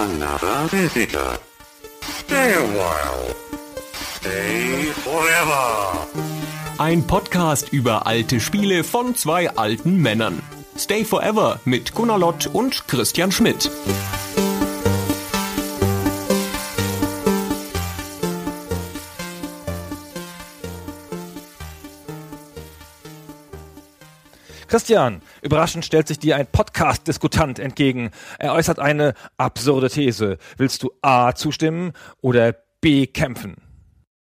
Another visitor. Stay a while. Stay forever. Ein Podcast über alte Spiele von zwei alten Männern. Stay Forever mit Gunnar Lott und Christian Schmidt. Christian, überraschend stellt sich dir ein Podcast-Diskutant entgegen. Er äußert eine absurde These. Willst du A zustimmen oder B kämpfen?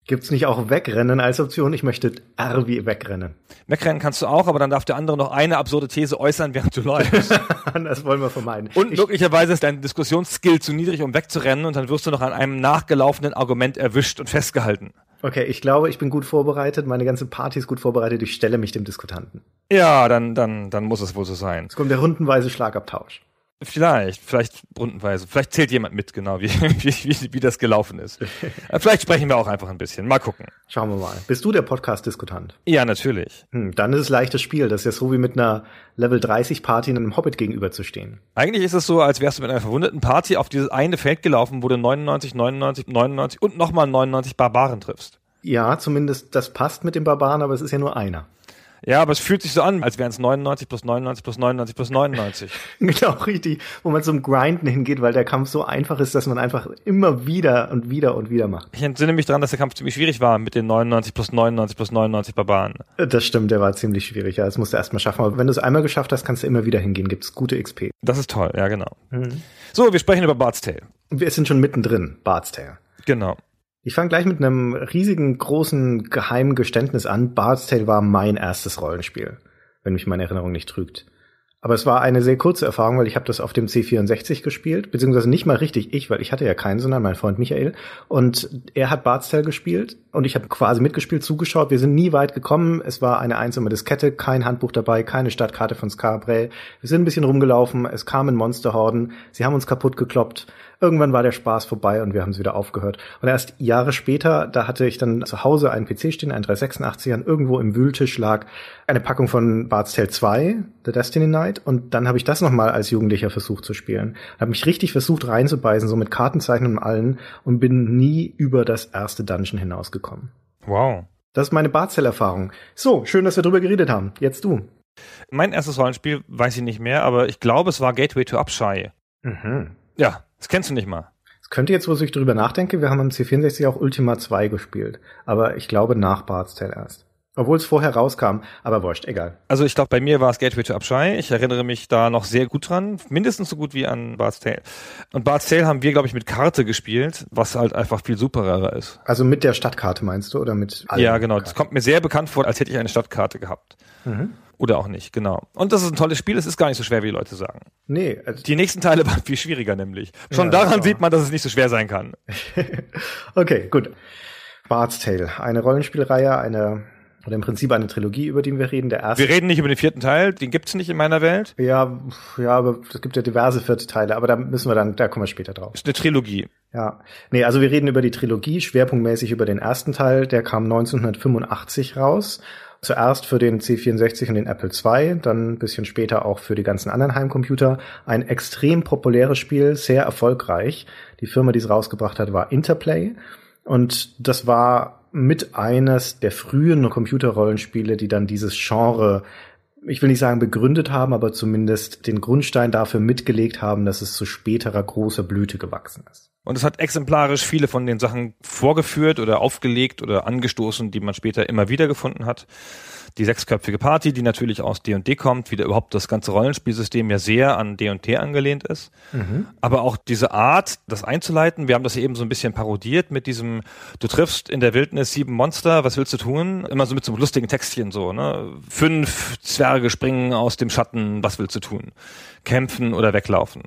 Gibt's nicht auch Wegrennen als Option? Ich möchte R wie wegrennen. Wegrennen kannst du auch, aber dann darf der andere noch eine absurde These äußern, während du läufst. das wollen wir vermeiden. Und ich, möglicherweise ist dein Diskussionsskill zu niedrig, um wegzurennen und dann wirst du noch an einem nachgelaufenen Argument erwischt und festgehalten. Okay, ich glaube, ich bin gut vorbereitet, meine ganze Party ist gut vorbereitet, ich stelle mich dem Diskutanten. Ja, dann, dann, dann muss es wohl so sein. Es kommt der rundenweise Schlagabtausch. Vielleicht, vielleicht rundenweise. Vielleicht zählt jemand mit, genau, wie, wie, wie, wie das gelaufen ist. Äh, vielleicht sprechen wir auch einfach ein bisschen. Mal gucken. Schauen wir mal. Bist du der Podcast-Diskutant? Ja, natürlich. Hm, dann ist es leichtes Spiel. Das ist ja so wie mit einer Level 30 Party in einem Hobbit gegenüberzustehen. Eigentlich ist es so, als wärst du mit einer verwundeten Party auf dieses eine Feld gelaufen, wo du 99, 99, 99 und nochmal 99 Barbaren triffst. Ja, zumindest das passt mit dem Barbaren, aber es ist ja nur einer. Ja, aber es fühlt sich so an, als wären es 99 plus 99 plus 99 plus 99. genau, richtig. Wo man zum Grinden hingeht, weil der Kampf so einfach ist, dass man einfach immer wieder und wieder und wieder macht. Ich entsinne mich daran, dass der Kampf ziemlich schwierig war mit den 99 plus 99 plus 99 Barbaren. Das stimmt, der war ziemlich schwierig. Ja, das musst du erstmal schaffen. Aber wenn du es einmal geschafft hast, kannst du immer wieder hingehen. Gibt's gute XP. Das ist toll, ja, genau. Mhm. So, wir sprechen über Bard's Tale. Wir sind schon mittendrin, Bard's Tale. Genau. Ich fange gleich mit einem riesigen, großen, geheimen Geständnis an. Bard's Tale war mein erstes Rollenspiel, wenn mich meine Erinnerung nicht trügt. Aber es war eine sehr kurze Erfahrung, weil ich habe das auf dem C64 gespielt, beziehungsweise nicht mal richtig ich, weil ich hatte ja keinen, sondern mein Freund Michael. Und er hat Bard's Tale gespielt und ich habe quasi mitgespielt, zugeschaut. Wir sind nie weit gekommen. Es war eine einsame Diskette, kein Handbuch dabei, keine Stadtkarte von Scarbrell. Wir sind ein bisschen rumgelaufen, es kamen Monsterhorden, sie haben uns kaputt gekloppt. Irgendwann war der Spaß vorbei und wir haben es wieder aufgehört. Und erst Jahre später, da hatte ich dann zu Hause einen PC stehen, einen 386er, irgendwo im Wühltisch lag eine Packung von Bard's Tale 2, The Destiny Night, und dann habe ich das nochmal als Jugendlicher versucht zu spielen. Habe mich richtig versucht reinzubeißen, so mit Kartenzeichen und allen, und bin nie über das erste Dungeon hinausgekommen. Wow. Das ist meine Bard's Tale-Erfahrung. So, schön, dass wir drüber geredet haben. Jetzt du. Mein erstes Rollenspiel weiß ich nicht mehr, aber ich glaube, es war Gateway to Upshy. Mhm. Ja, das kennst du nicht mal. Das könnte jetzt, wo ich drüber nachdenke, wir haben am C64 auch Ultima 2 gespielt. Aber ich glaube nach Bard's Tale erst. Obwohl es vorher rauskam, aber wurscht, egal. Also ich glaube, bei mir war es Gateway to Upshy. Ich erinnere mich da noch sehr gut dran, mindestens so gut wie an Bard's Tale. Und Bard's Tale haben wir, glaube ich, mit Karte gespielt, was halt einfach viel superer ist. Also mit der Stadtkarte meinst du oder mit allen Ja, genau. Karten? Das kommt mir sehr bekannt vor, als hätte ich eine Stadtkarte gehabt. Mhm. Oder auch nicht, genau. Und das ist ein tolles Spiel, es ist gar nicht so schwer, wie die Leute sagen. Nee. Also die nächsten Teile waren viel schwieriger nämlich. Schon ja, daran sieht man, dass es nicht so schwer sein kann. okay, gut. Bard's Tale, eine Rollenspielreihe, eine oder im Prinzip eine Trilogie, über die wir reden. Der erste. Wir reden nicht über den vierten Teil, den gibt's nicht in meiner Welt. Ja, ja, aber es gibt ja diverse vierte Teile, aber da müssen wir dann, da kommen wir später drauf. Ist eine Trilogie. Ja. Nee, also wir reden über die Trilogie, schwerpunktmäßig über den ersten Teil, der kam 1985 raus. Zuerst für den C64 und den Apple II, dann ein bisschen später auch für die ganzen anderen Heimcomputer. Ein extrem populäres Spiel, sehr erfolgreich. Die Firma, die es rausgebracht hat, war Interplay. Und das war mit eines der frühen Computerrollenspiele, die dann dieses Genre ich will nicht sagen begründet haben, aber zumindest den Grundstein dafür mitgelegt haben, dass es zu späterer großer Blüte gewachsen ist. Und es hat exemplarisch viele von den Sachen vorgeführt oder aufgelegt oder angestoßen, die man später immer wieder gefunden hat die sechsköpfige Party, die natürlich aus D&D kommt, wie da überhaupt das ganze Rollenspielsystem ja sehr an D&D angelehnt ist. Mhm. Aber auch diese Art, das einzuleiten, wir haben das eben so ein bisschen parodiert mit diesem, du triffst in der Wildnis sieben Monster, was willst du tun? Immer so mit so einem lustigen Textchen so, ne? Fünf Zwerge springen aus dem Schatten, was willst du tun? Kämpfen oder weglaufen.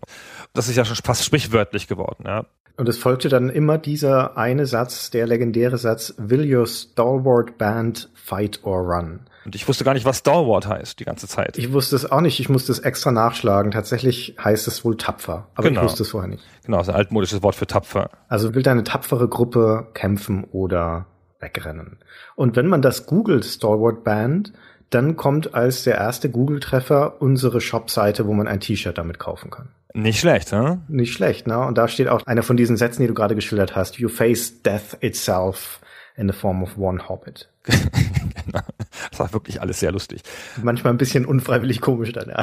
Das ist ja schon fast sprichwörtlich geworden, ja. Und es folgte dann immer dieser eine Satz, der legendäre Satz, Will your stalwart band fight or run? Und ich wusste gar nicht, was Stalwart heißt die ganze Zeit. Ich wusste es auch nicht. Ich musste es extra nachschlagen. Tatsächlich heißt es wohl tapfer. Aber genau. ich wusste es vorher nicht. Genau, das ist ein altmodisches Wort für tapfer. Also will deine tapfere Gruppe kämpfen oder wegrennen. Und wenn man das googelt, Stalwart Band, dann kommt als der erste Google-Treffer unsere Shop-Seite, wo man ein T-Shirt damit kaufen kann. Nicht schlecht, ne? Nicht schlecht, ne? Und da steht auch einer von diesen Sätzen, die du gerade geschildert hast. You face death itself in the form of one hobbit. Das war wirklich alles sehr lustig. Manchmal ein bisschen unfreiwillig komisch dann, ja.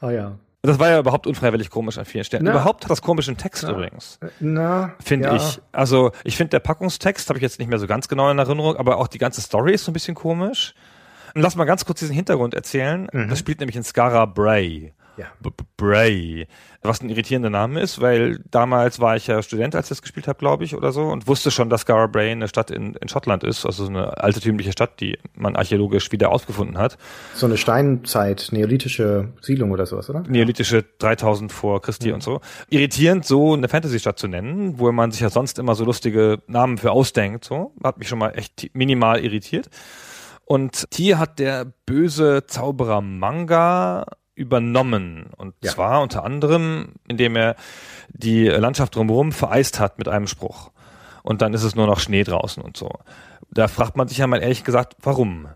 oh ja. Das war ja überhaupt unfreiwillig komisch an vielen Stellen. Na, überhaupt hat das komischen Text na, übrigens. Na, finde ja. ich. Also ich finde der Packungstext habe ich jetzt nicht mehr so ganz genau in Erinnerung, aber auch die ganze Story ist so ein bisschen komisch. Und lass mal ganz kurz diesen Hintergrund erzählen. Mhm. Das spielt nämlich in Skara Bray. Ja. Bray. Was ein irritierender Name ist, weil damals war ich ja Student, als ich das gespielt habe, glaube ich, oder so, und wusste schon, dass Bray eine Stadt in, in Schottland ist, also so eine altertümliche Stadt, die man archäologisch wieder ausgefunden hat. So eine Steinzeit, neolithische Siedlung oder sowas, oder? Neolithische 3000 vor Christi Ja. und so. Irritierend, so eine Fantasy-Stadt zu nennen, wo man sich ja sonst immer so lustige Namen für ausdenkt, so. Hat mich schon mal echt minimal irritiert. Und hier hat der böse Zauberer Manga übernommen. Und Ja. zwar unter anderem, indem er die Landschaft drumherum vereist hat mit einem Spruch. Und dann ist es nur noch Schnee draußen und so. Da fragt man sich ja mal ehrlich gesagt, warum?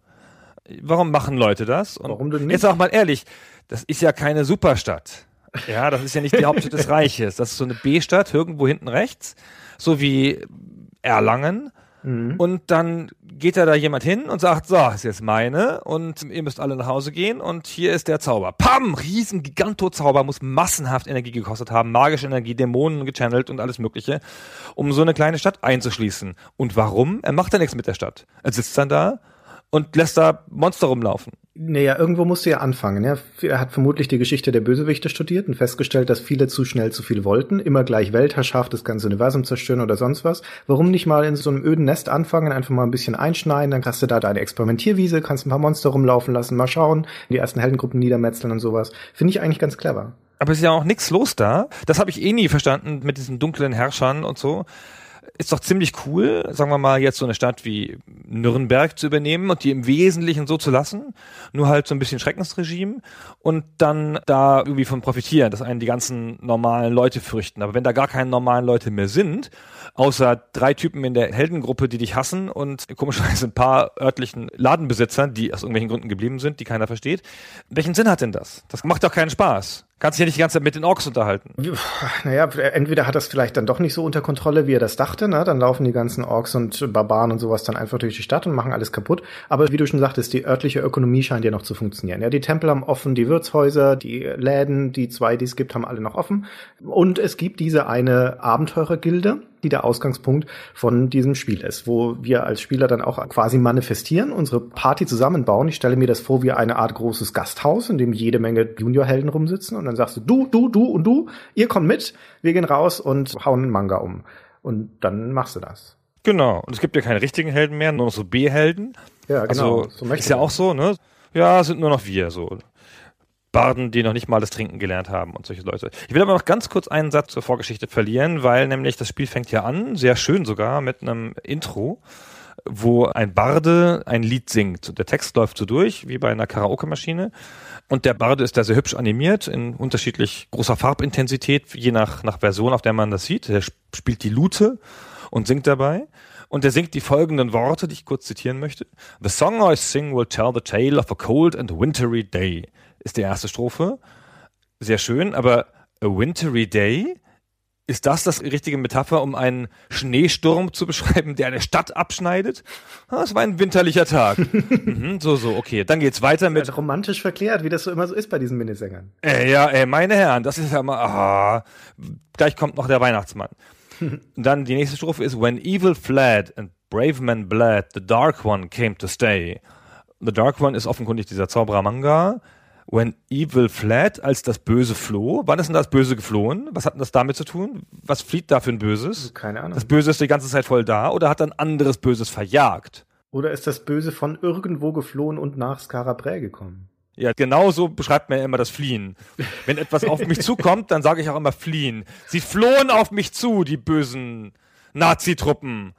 Warum machen Leute das? Und Warum denn nicht? Jetzt auch mal ehrlich, das ist ja keine Superstadt. Ja, das ist ja nicht die Hauptstadt des Reiches. Das ist so eine B-Stadt, irgendwo hinten rechts, so wie Erlangen. Mhm. Und dann geht da da jemand hin und sagt, so, ist jetzt meine und ihr müsst alle nach Hause gehen und hier ist der Zauber. Pam! Riesen Gigantozauber muss massenhaft Energie gekostet haben, magische Energie, Dämonen gechannelt und alles mögliche, um so eine kleine Stadt einzuschließen. Und warum? Er macht ja nichts mit der Stadt. Er sitzt dann da und lässt da Monster rumlaufen. Naja, irgendwo musst du ja anfangen. Ja? Er hat vermutlich die Geschichte der Bösewichte studiert und festgestellt, dass viele zu schnell zu viel wollten, immer gleich Weltherrschaft, das ganze Universum zerstören oder sonst was. Warum nicht mal in so einem öden Nest anfangen, einfach mal ein bisschen einschneiden, dann hast du da deine Experimentierwiese, kannst ein paar Monster rumlaufen lassen, mal schauen, die ersten Heldengruppen niedermetzeln und sowas. Finde ich eigentlich ganz clever. Aber es ist ja auch nichts los da. Das habe ich eh nie verstanden mit diesen dunklen Herrschern und so. Ist doch ziemlich cool, sagen wir mal, jetzt so eine Stadt wie Nürnberg zu übernehmen und die im Wesentlichen so zu lassen. Nur halt so ein bisschen Schreckensregime und dann da irgendwie von profitieren, dass einen die ganzen normalen Leute fürchten. Aber wenn da gar keine normalen Leute mehr sind, außer drei Typen in der Heldengruppe, die dich hassen und komischerweise ein paar örtlichen Ladenbesitzern, die aus irgendwelchen Gründen geblieben sind, die keiner versteht, welchen Sinn hat denn das? Das macht doch keinen Spaß. Kannst dich nicht die ganze Zeit mit den Orks unterhalten. Naja, entweder hat das vielleicht dann doch nicht so unter Kontrolle, wie er das dachte, ne? Dann laufen die ganzen Orks und Barbaren und sowas dann einfach durch die Stadt und machen alles kaputt. Aber wie du schon sagtest, die örtliche Ökonomie scheint ja noch zu funktionieren. Ja, die Tempel haben offen, die Wirtshäuser, die Läden, die zwei, die es gibt, haben alle noch offen. Und es gibt diese eine Abenteurergilde, die der Ausgangspunkt von diesem Spiel ist, wo wir als Spieler dann auch quasi manifestieren, unsere Party zusammenbauen. Ich stelle mir das vor wie eine Art großes Gasthaus, in dem jede Menge Juniorhelden rumsitzen und dann sagst du, du, du, du und du, ihr kommt mit, wir gehen raus und hauen einen Manga um. Und dann machst du das. Genau. Und es gibt ja keine richtigen Helden mehr, nur noch so B-Helden. Ja, genau. Also so ist ja auch so, ne? Ja, sind nur noch wir so. Barden, die noch nicht mal das Trinken gelernt haben und solche Leute. Ich will aber noch ganz kurz einen Satz zur Vorgeschichte verlieren, weil nämlich das Spiel fängt ja an, sehr schön sogar, mit einem Intro, wo ein Barde ein Lied singt. Der Text läuft so durch, wie bei einer Karaoke-Maschine. Und der Barde ist da sehr hübsch animiert, in unterschiedlich großer Farbintensität, je nach, nach Version, auf der man das sieht. Sp- spielt die Lute und singt dabei. Und er singt die folgenden Worte, die ich kurz zitieren möchte. The song I sing will tell the tale of a cold and wintry day. Ist die erste Strophe. Sehr schön, aber a wintry day? Ist das das richtige Metapher, um einen Schneesturm zu beschreiben, der eine Stadt abschneidet? Es war ein winterlicher Tag. mhm, so, so, okay. Dann geht's weiter mit Also romantisch verklärt, wie das so immer so ist bei diesen Minisängern. Äh, ja, ey, meine Herren, das ist ja mal, ah, gleich kommt noch der Weihnachtsmann. Dann die nächste Strophe ist, When evil fled and brave men bled, the dark one came to stay. The dark one ist offenkundig dieser Zauberer Manga. When evil fled, als das Böse floh. Wann ist denn das Böse geflohen? Was hat denn das damit zu tun? Was flieht da für ein Böses? Keine Ahnung. Das Böse ist die ganze Zeit voll da oder hat ein anderes Böses verjagt? Oder ist das Böse von irgendwo geflohen und nach Skarabrä gekommen? Ja, genau so beschreibt man ja immer das Fliehen. Wenn etwas auf mich zukommt, dann sage ich auch immer fliehen. Sie flohen auf mich zu, die bösen Nazi-Truppen.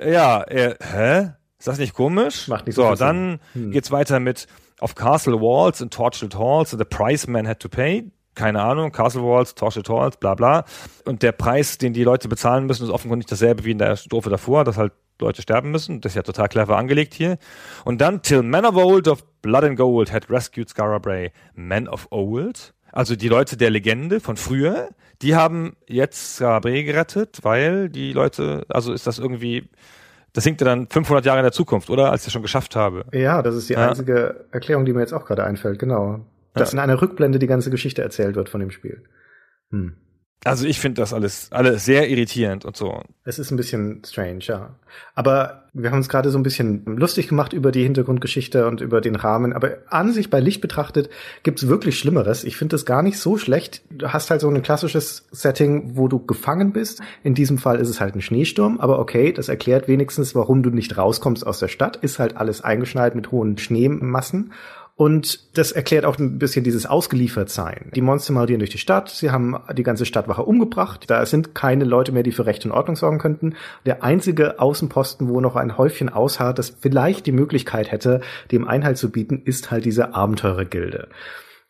Ja, äh, hä? Ist das nicht komisch? Macht nicht so so dann. Hm. geht's weiter mit Of Castle Walls and Tortured Halls the price man had to pay. keine Ahnung, Castle Walls, Torche Tors, bla bla. Und der Preis, den die Leute bezahlen müssen, ist offenkundig dasselbe wie in der Strophe davor, dass halt Leute sterben müssen. Das ist ja total clever angelegt hier. Und dann Till Men of Old of Blood and Gold had rescued Skara Bray. Men of Old? Also die Leute der Legende von früher, die haben jetzt Skara Bray gerettet, weil die Leute, also ist das irgendwie, das sinkt ja dann 500 Jahre in der Zukunft, oder? Als ich es schon geschafft habe. Ja, das ist die Ja. einzige Erklärung, die mir jetzt auch gerade einfällt, genau. Dass in einer Rückblende die ganze Geschichte erzählt wird von dem Spiel. Hm. Also ich finde das alles, alles sehr irritierend und so. Es ist ein bisschen strange, ja. Aber wir haben uns gerade so ein bisschen lustig gemacht über die Hintergrundgeschichte und über den Rahmen. Aber an sich bei Licht betrachtet gibt's wirklich Schlimmeres. Ich finde das gar nicht so schlecht. Du hast halt so ein klassisches Setting, wo du gefangen bist. In diesem Fall ist es halt ein Schneesturm. Aber okay, das erklärt wenigstens, warum du nicht rauskommst aus der Stadt. Ist halt alles eingeschneit mit hohen Schneemassen. Und das erklärt auch ein bisschen dieses Ausgeliefertsein. Die Monster marodieren durch die Stadt, sie haben die ganze Stadtwache umgebracht, da sind keine Leute mehr, die für Recht und Ordnung sorgen könnten. Der einzige Außenposten, wo noch ein Häufchen ausharrt, das vielleicht die Möglichkeit hätte, dem Einhalt zu bieten, ist halt diese Abenteurergilde.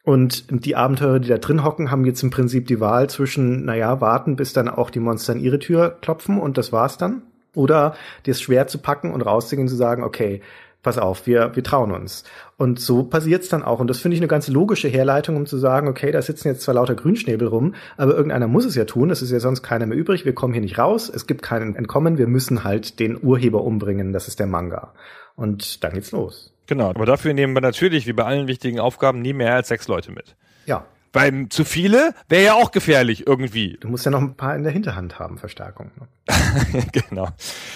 Und die Abenteurer, die da drin hocken, haben jetzt im Prinzip die Wahl zwischen, naja, warten, bis dann auch die Monster an ihre Tür klopfen und das war's dann. Oder das Schwert zu packen und rauszugehen und zu sagen, okay, pass auf, wir, wir trauen uns. Und so passiert's dann auch. Und das finde ich eine ganz logische Herleitung, um zu sagen, okay, da sitzen jetzt zwar lauter Grünschnäbel rum, aber irgendeiner muss es ja tun. Es ist ja sonst keiner mehr übrig. Wir kommen hier nicht raus. Es gibt keinen Entkommen. Wir müssen halt den Urheber umbringen. Das ist der Manga. Und dann geht's los. Genau. Aber dafür nehmen wir natürlich, wie bei allen wichtigen Aufgaben, nie mehr als sechs Leute mit. Ja. Weil zu viele wäre ja auch gefährlich irgendwie. Du musst ja noch ein paar in der Hinterhand haben, Verstärkung. ne? genau.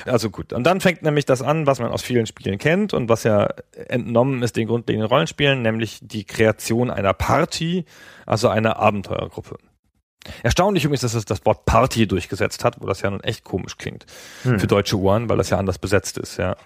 Also gut. Und dann fängt nämlich das an, was man aus vielen Spielen kennt und was ja entnommen ist den grundlegenden Rollenspielen, nämlich die Kreation einer Party, also einer Abenteurergruppe. Erstaunlich übrigens, dass es das Wort Party durchgesetzt hat, wo das ja nun echt komisch klingt für deutsche Ohren, weil das ja anders besetzt ist, ja.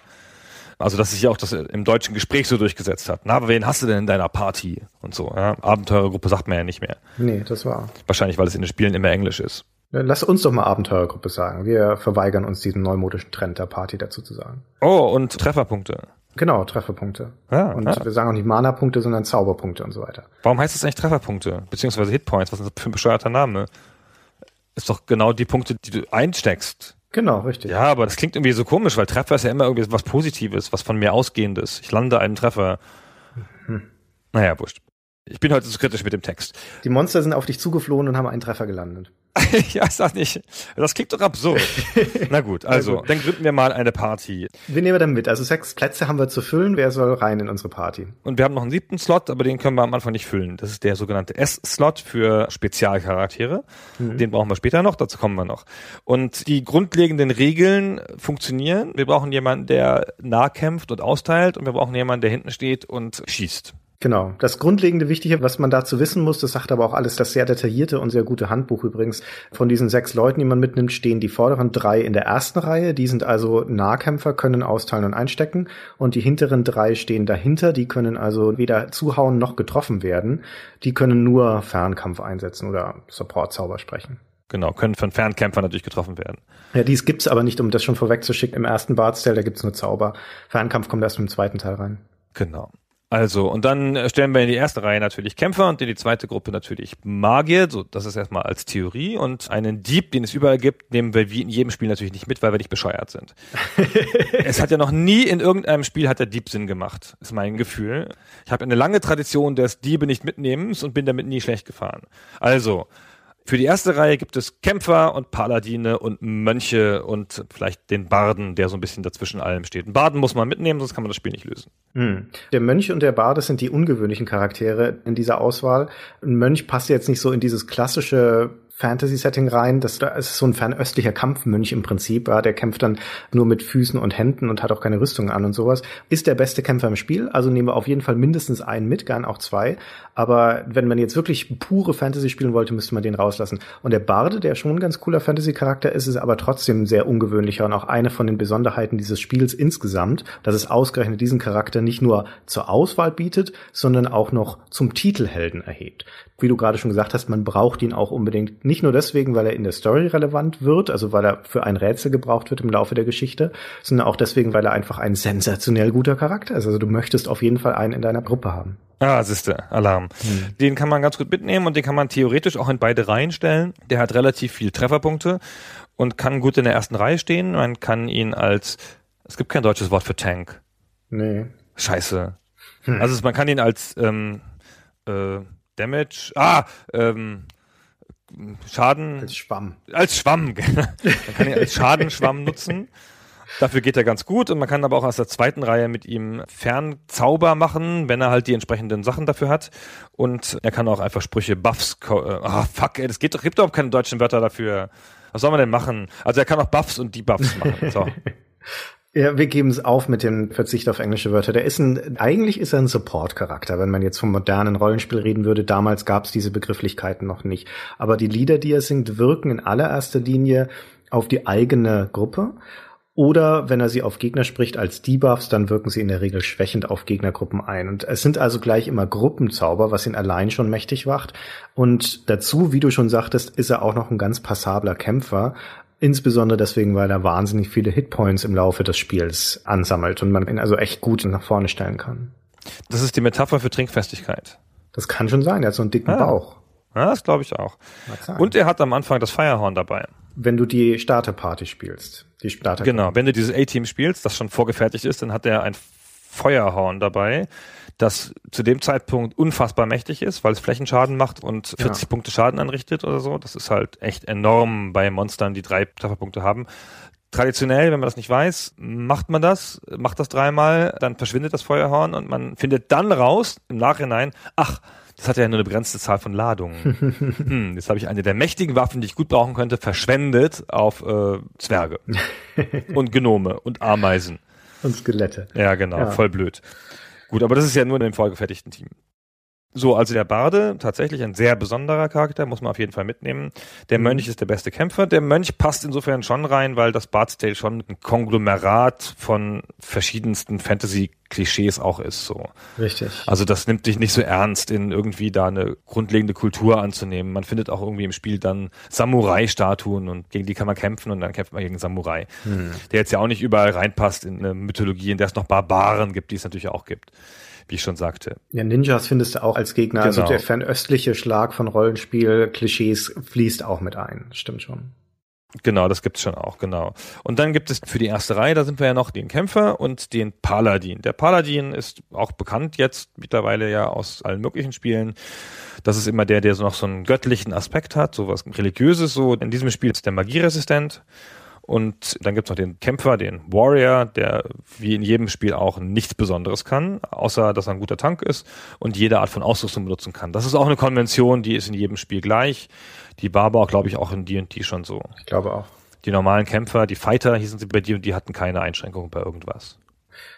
Also, dass sich ja auch das im deutschen Gespräch so durchgesetzt hat. Na, aber wen hast du denn in deiner Party? Und so, ja. Abenteurergruppe sagt man ja nicht mehr. Nee, das war. Wahrscheinlich, weil es in den Spielen immer Englisch ist. Lass uns doch mal Abenteurergruppe sagen. Wir verweigern uns diesem neumodischen Trend der Party dazu zu sagen. Oh, und Trefferpunkte. Genau, Trefferpunkte. Ja, und ja. wir sagen auch nicht Mana-Punkte, sondern Zauberpunkte und so weiter. Warum heißt es eigentlich Trefferpunkte? Beziehungsweise Hitpoints? Was ist das für ein bescheuerter Name? Ist doch genau die Punkte, die du einsteckst. Genau, richtig. Ja, aber das klingt irgendwie so komisch, weil Treffer ist ja immer irgendwie was Positives, was von mir ausgehendes. Ich lande einen Treffer. Naja, wurscht. Ich bin heute zu kritisch mit dem Text. Die Monster sind auf dich zugeflohen und haben einen Treffer gelandet. ja, ist das nicht. Das klingt doch absurd. Na gut, also, dann gründen wir mal eine Party. Wen nehmen wir dann mit? Also sechs Plätze haben wir zu füllen. Wer soll rein in unsere Party? Und wir haben noch einen siebten Slot, aber den können wir am Anfang nicht füllen. Das ist der sogenannte S-Slot für Spezialcharaktere. Den brauchen wir später noch, dazu kommen wir noch. Und die grundlegenden Regeln funktionieren. Wir brauchen jemanden, der nah kämpft und austeilt und wir brauchen jemanden, der hinten steht und schießt. Genau. Das grundlegende Wichtige, was man dazu wissen muss, das sagt aber auch alles das sehr detaillierte und sehr gute Handbuch übrigens. Von diesen sechs Leuten, die man mitnimmt, stehen die vorderen drei in der ersten Reihe. Die sind also Nahkämpfer, können austeilen und einstecken. Und die hinteren drei stehen dahinter. Die können also weder zuhauen noch getroffen werden. Die können nur Fernkampf einsetzen oder Support-Zauber sprechen. Genau, können von Fernkämpfern natürlich getroffen werden. Ja, dies gibt's aber nicht, um das schon vorwegzuschicken. Im ersten Bard's Tale, da gibt's nur Zauber. Fernkampf kommt erst im zweiten Teil rein. Genau. Also, und dann äh, stellen wir in die erste Reihe natürlich Kämpfer und in die zweite Gruppe natürlich Magier. So, das ist erstmal als Theorie. Und einen Dieb, den es überall gibt, nehmen wir wie in jedem Spiel natürlich nicht mit, weil wir nicht bescheuert sind. es hat ja noch nie in irgendeinem Spiel hat der Dieb Sinn gemacht, ist mein Gefühl. Ich habe eine lange Tradition des Diebe nicht mitnehmens und bin damit nie schlecht gefahren. Also, für die erste Reihe gibt es Kämpfer und Paladine und Mönche und vielleicht den Barden, der so ein bisschen dazwischen allem steht. Einen Barden muss man mitnehmen, sonst kann man das Spiel nicht lösen. Hm. Der Mönch und der Bade sind die ungewöhnlichen Charaktere in dieser Auswahl. Ein Mönch passt jetzt nicht so in dieses klassische Fantasy-Setting rein. Das, das ist so ein fernöstlicher Kampfmönch im Prinzip. Ja, der kämpft dann nur mit Füßen und Händen und hat auch keine Rüstung an und sowas. Ist der beste Kämpfer im Spiel, also nehmen wir auf jeden Fall mindestens einen mit, gern auch zwei. Aber wenn man jetzt wirklich pure Fantasy spielen wollte, müsste man den rauslassen. Und der Barde, der schon ein ganz cooler Fantasy-Charakter ist, ist aber trotzdem sehr ungewöhnlicher und auch eine von den Besonderheiten dieses Spiels insgesamt, dass es ausgerechnet diesen Charakter nicht nur zur Auswahl bietet, sondern auch noch zum Titelhelden erhebt. Wie du gerade schon gesagt hast, man braucht ihn auch unbedingt Nicht nur deswegen, weil er in der Story relevant wird, also weil er für ein Rätsel gebraucht wird im Laufe der Geschichte, sondern auch deswegen, weil er einfach ein sensationell guter Charakter ist. Also du möchtest auf jeden Fall einen in deiner Gruppe haben. Ah, siehste, Alarm. Hm. Den kann man ganz gut mitnehmen und den kann man theoretisch auch in beide Reihen stellen. Der hat relativ viel Trefferpunkte und kann gut in der ersten Reihe stehen. Man kann ihn als, es gibt kein deutsches Wort für Tank. Nee. Scheiße. Hm. Also man kann ihn als ähm, äh, Damage, ah, ähm, Schaden. Als Schwamm. Als Schwamm, genau. Man kann ihn als Schadenschwamm nutzen. Dafür geht er ganz gut und man kann aber auch aus der zweiten Reihe mit ihm Fernzauber machen, wenn er halt die entsprechenden Sachen dafür hat. Und er kann auch einfach Sprüche, Buffs, ah oh, fuck, ey, das geht doch, gibt doch keine deutschen Wörter dafür. Was soll man denn machen? Also er kann auch Buffs und Debuffs machen. So. Ja, wir geben es auf mit dem Verzicht auf englische Wörter. Der ist ein, eigentlich ist er ein Support-Charakter, wenn man jetzt vom modernen Rollenspiel reden würde. Damals gab es diese Begrifflichkeiten noch nicht. Aber die Lieder, die er singt, wirken in allererster Linie auf die eigene Gruppe. Oder wenn er sie auf Gegner spricht als Debuffs, dann wirken sie in der Regel schwächend auf Gegnergruppen ein. Und es sind also gleich immer Gruppenzauber, was ihn allein schon mächtig macht. Und dazu, wie du schon sagtest, ist er auch noch ein ganz passabler Kämpfer. Insbesondere deswegen, weil er wahnsinnig viele Hitpoints im Laufe des Spiels ansammelt und man ihn also echt gut nach vorne stellen kann. Das ist die Metapher für Trinkfestigkeit. Das kann schon sein, er hat so einen dicken ah. Bauch. Ja, das glaube ich auch. Und er hat am Anfang das Firehorn dabei. Wenn du die Starterparty spielst. Die Starter genau, wenn du dieses A-Team spielst, das schon vorgefertigt ist, dann hat er ein Feuerhorn dabei das zu dem Zeitpunkt unfassbar mächtig ist, weil es Flächenschaden macht und 40 ja. Punkte Schaden anrichtet oder so. Das ist halt echt enorm bei Monstern, die drei Trefferpunkte haben. Traditionell, wenn man das nicht weiß, macht man das, macht das dreimal, dann verschwindet das Feuerhorn und man findet dann raus, im Nachhinein, ach, das hat ja nur eine begrenzte Zahl von Ladungen. hm, jetzt habe ich eine der mächtigen Waffen, die ich gut brauchen könnte, verschwendet auf äh, Zwerge und Genome und Ameisen. Und Skelette. Ja, genau, ja. voll blöd. Gut, aber das ist ja nur in dem vorgefertigten Team. So, also der Barde, tatsächlich ein sehr besonderer Charakter, muss man auf jeden Fall mitnehmen. Der mhm. Mönch ist der beste Kämpfer. Der Mönch passt insofern schon rein, weil das Bard's Tale schon ein Konglomerat von verschiedensten Fantasy-Klischees auch ist, so. Richtig. Also das nimmt dich nicht so ernst, in irgendwie da eine grundlegende Kultur anzunehmen. Man findet auch irgendwie im Spiel dann Samurai-Statuen und gegen die kann man kämpfen und dann kämpft man gegen Samurai. Mhm. Der jetzt ja auch nicht überall reinpasst in eine Mythologie, in der es noch Barbaren gibt, die es natürlich auch gibt wie ich schon sagte. Ja, Ninjas findest du auch als Gegner. Also genau. Also der fernöstliche Schlag von Rollenspiel-Klischees fließt auch mit ein. Stimmt schon. Genau, das gibt's schon auch, genau. Und dann gibt es für die erste Reihe, da sind wir ja noch den Kämpfer und den Paladin. Der Paladin ist auch bekannt jetzt mittlerweile ja aus allen möglichen Spielen. Das ist immer der, der so noch so einen göttlichen Aspekt hat, so was religiöses so. In diesem Spiel ist der magieresistent und dann gibt's noch den Kämpfer, den Warrior, der wie in jedem Spiel auch nichts Besonderes kann, außer dass er ein guter Tank ist und jede Art von Ausrüstung benutzen kann. Das ist auch eine Konvention, die ist in jedem Spiel gleich. Die auch, glaube ich, auch in D&D schon so. Ich glaube auch. Die normalen Kämpfer, die Fighter hießen sie bei D&D, hatten keine Einschränkungen bei irgendwas.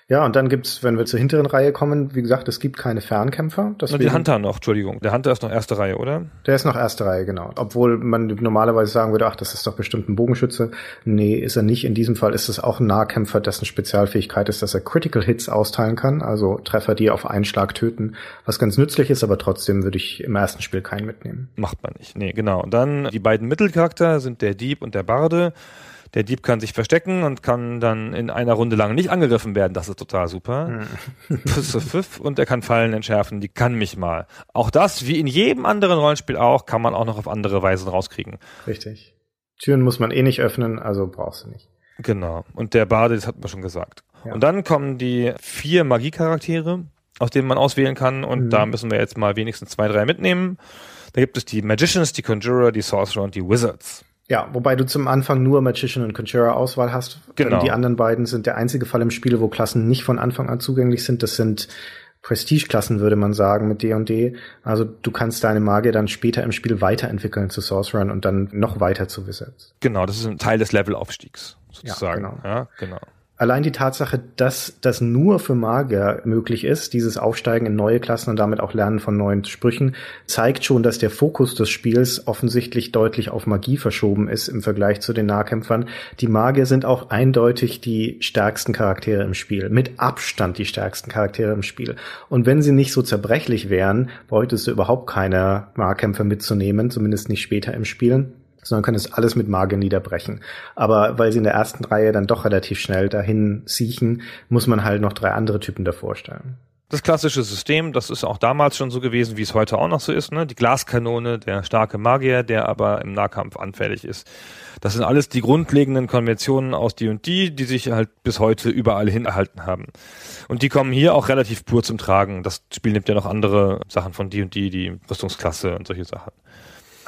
Ja, und dann gibt's, wenn wir zur hinteren Reihe kommen, wie gesagt, es gibt keine Fernkämpfer. Deswegen, und der Hunter noch, Entschuldigung. Der Hunter ist noch erste Reihe, oder? Der ist noch erste Reihe, genau. Obwohl man normalerweise sagen würde, ach, das ist doch bestimmt ein Bogenschütze. Nee, ist er nicht. In diesem Fall ist es auch ein Nahkämpfer, dessen Spezialfähigkeit ist, dass er Critical Hits austeilen kann, also Treffer, die auf einen Schlag töten, was ganz nützlich ist, aber trotzdem würde ich im ersten Spiel keinen mitnehmen. Macht man nicht. Nee, genau. Und dann die beiden Mittelcharakter sind der Dieb und der Barde. Der Dieb kann sich verstecken und kann dann in einer Runde lang nicht angegriffen werden. Das ist total super. Hm. und er kann Fallen entschärfen. Die kann mich mal. Auch das, wie in jedem anderen Rollenspiel auch, kann man auch noch auf andere Weisen rauskriegen. Richtig. Türen muss man eh nicht öffnen, also brauchst du nicht. Genau. Und der Bade, das hat man schon gesagt. Ja. Und dann kommen die vier Magiecharaktere, aus denen man auswählen kann. Und mhm. da müssen wir jetzt mal wenigstens zwei, drei mitnehmen. Da gibt es die Magicians, die Conjurer, die Sorcerer und die Wizards. Ja, wobei du zum Anfang nur Magician und Conjurer Auswahl hast. Genau. Die anderen beiden sind der einzige Fall im Spiel, wo Klassen nicht von Anfang an zugänglich sind. Das sind Prestige-Klassen, würde man sagen, mit D&D. Also du kannst deine Magier dann später im Spiel weiterentwickeln zu Sorcerern und dann noch weiter zu Wizards. Genau, das ist ein Teil des Levelaufstiegs, sozusagen. Ja, genau. Ja, genau. Allein die Tatsache, dass das nur für Magier möglich ist, dieses Aufsteigen in neue Klassen und damit auch Lernen von neuen Sprüchen, zeigt schon, dass der Fokus des Spiels offensichtlich deutlich auf Magie verschoben ist im Vergleich zu den Nahkämpfern. Die Magier sind auch eindeutig die stärksten Charaktere im Spiel, mit Abstand die stärksten Charaktere im Spiel. Und wenn sie nicht so zerbrechlich wären, bräuchtest du überhaupt keine Nahkämpfer mitzunehmen, zumindest nicht später im Spiel sondern können es alles mit Magie niederbrechen. Aber weil sie in der ersten Reihe dann doch relativ schnell dahin siechen, muss man halt noch drei andere Typen davor stellen. Das klassische System, das ist auch damals schon so gewesen, wie es heute auch noch so ist, ne? Die Glaskanone, der starke Magier, der aber im Nahkampf anfällig ist. Das sind alles die grundlegenden Konventionen aus D&D, die sich halt bis heute überall hin erhalten haben. Und die kommen hier auch relativ pur zum Tragen. Das Spiel nimmt ja noch andere Sachen von D&D, die Rüstungsklasse und solche Sachen.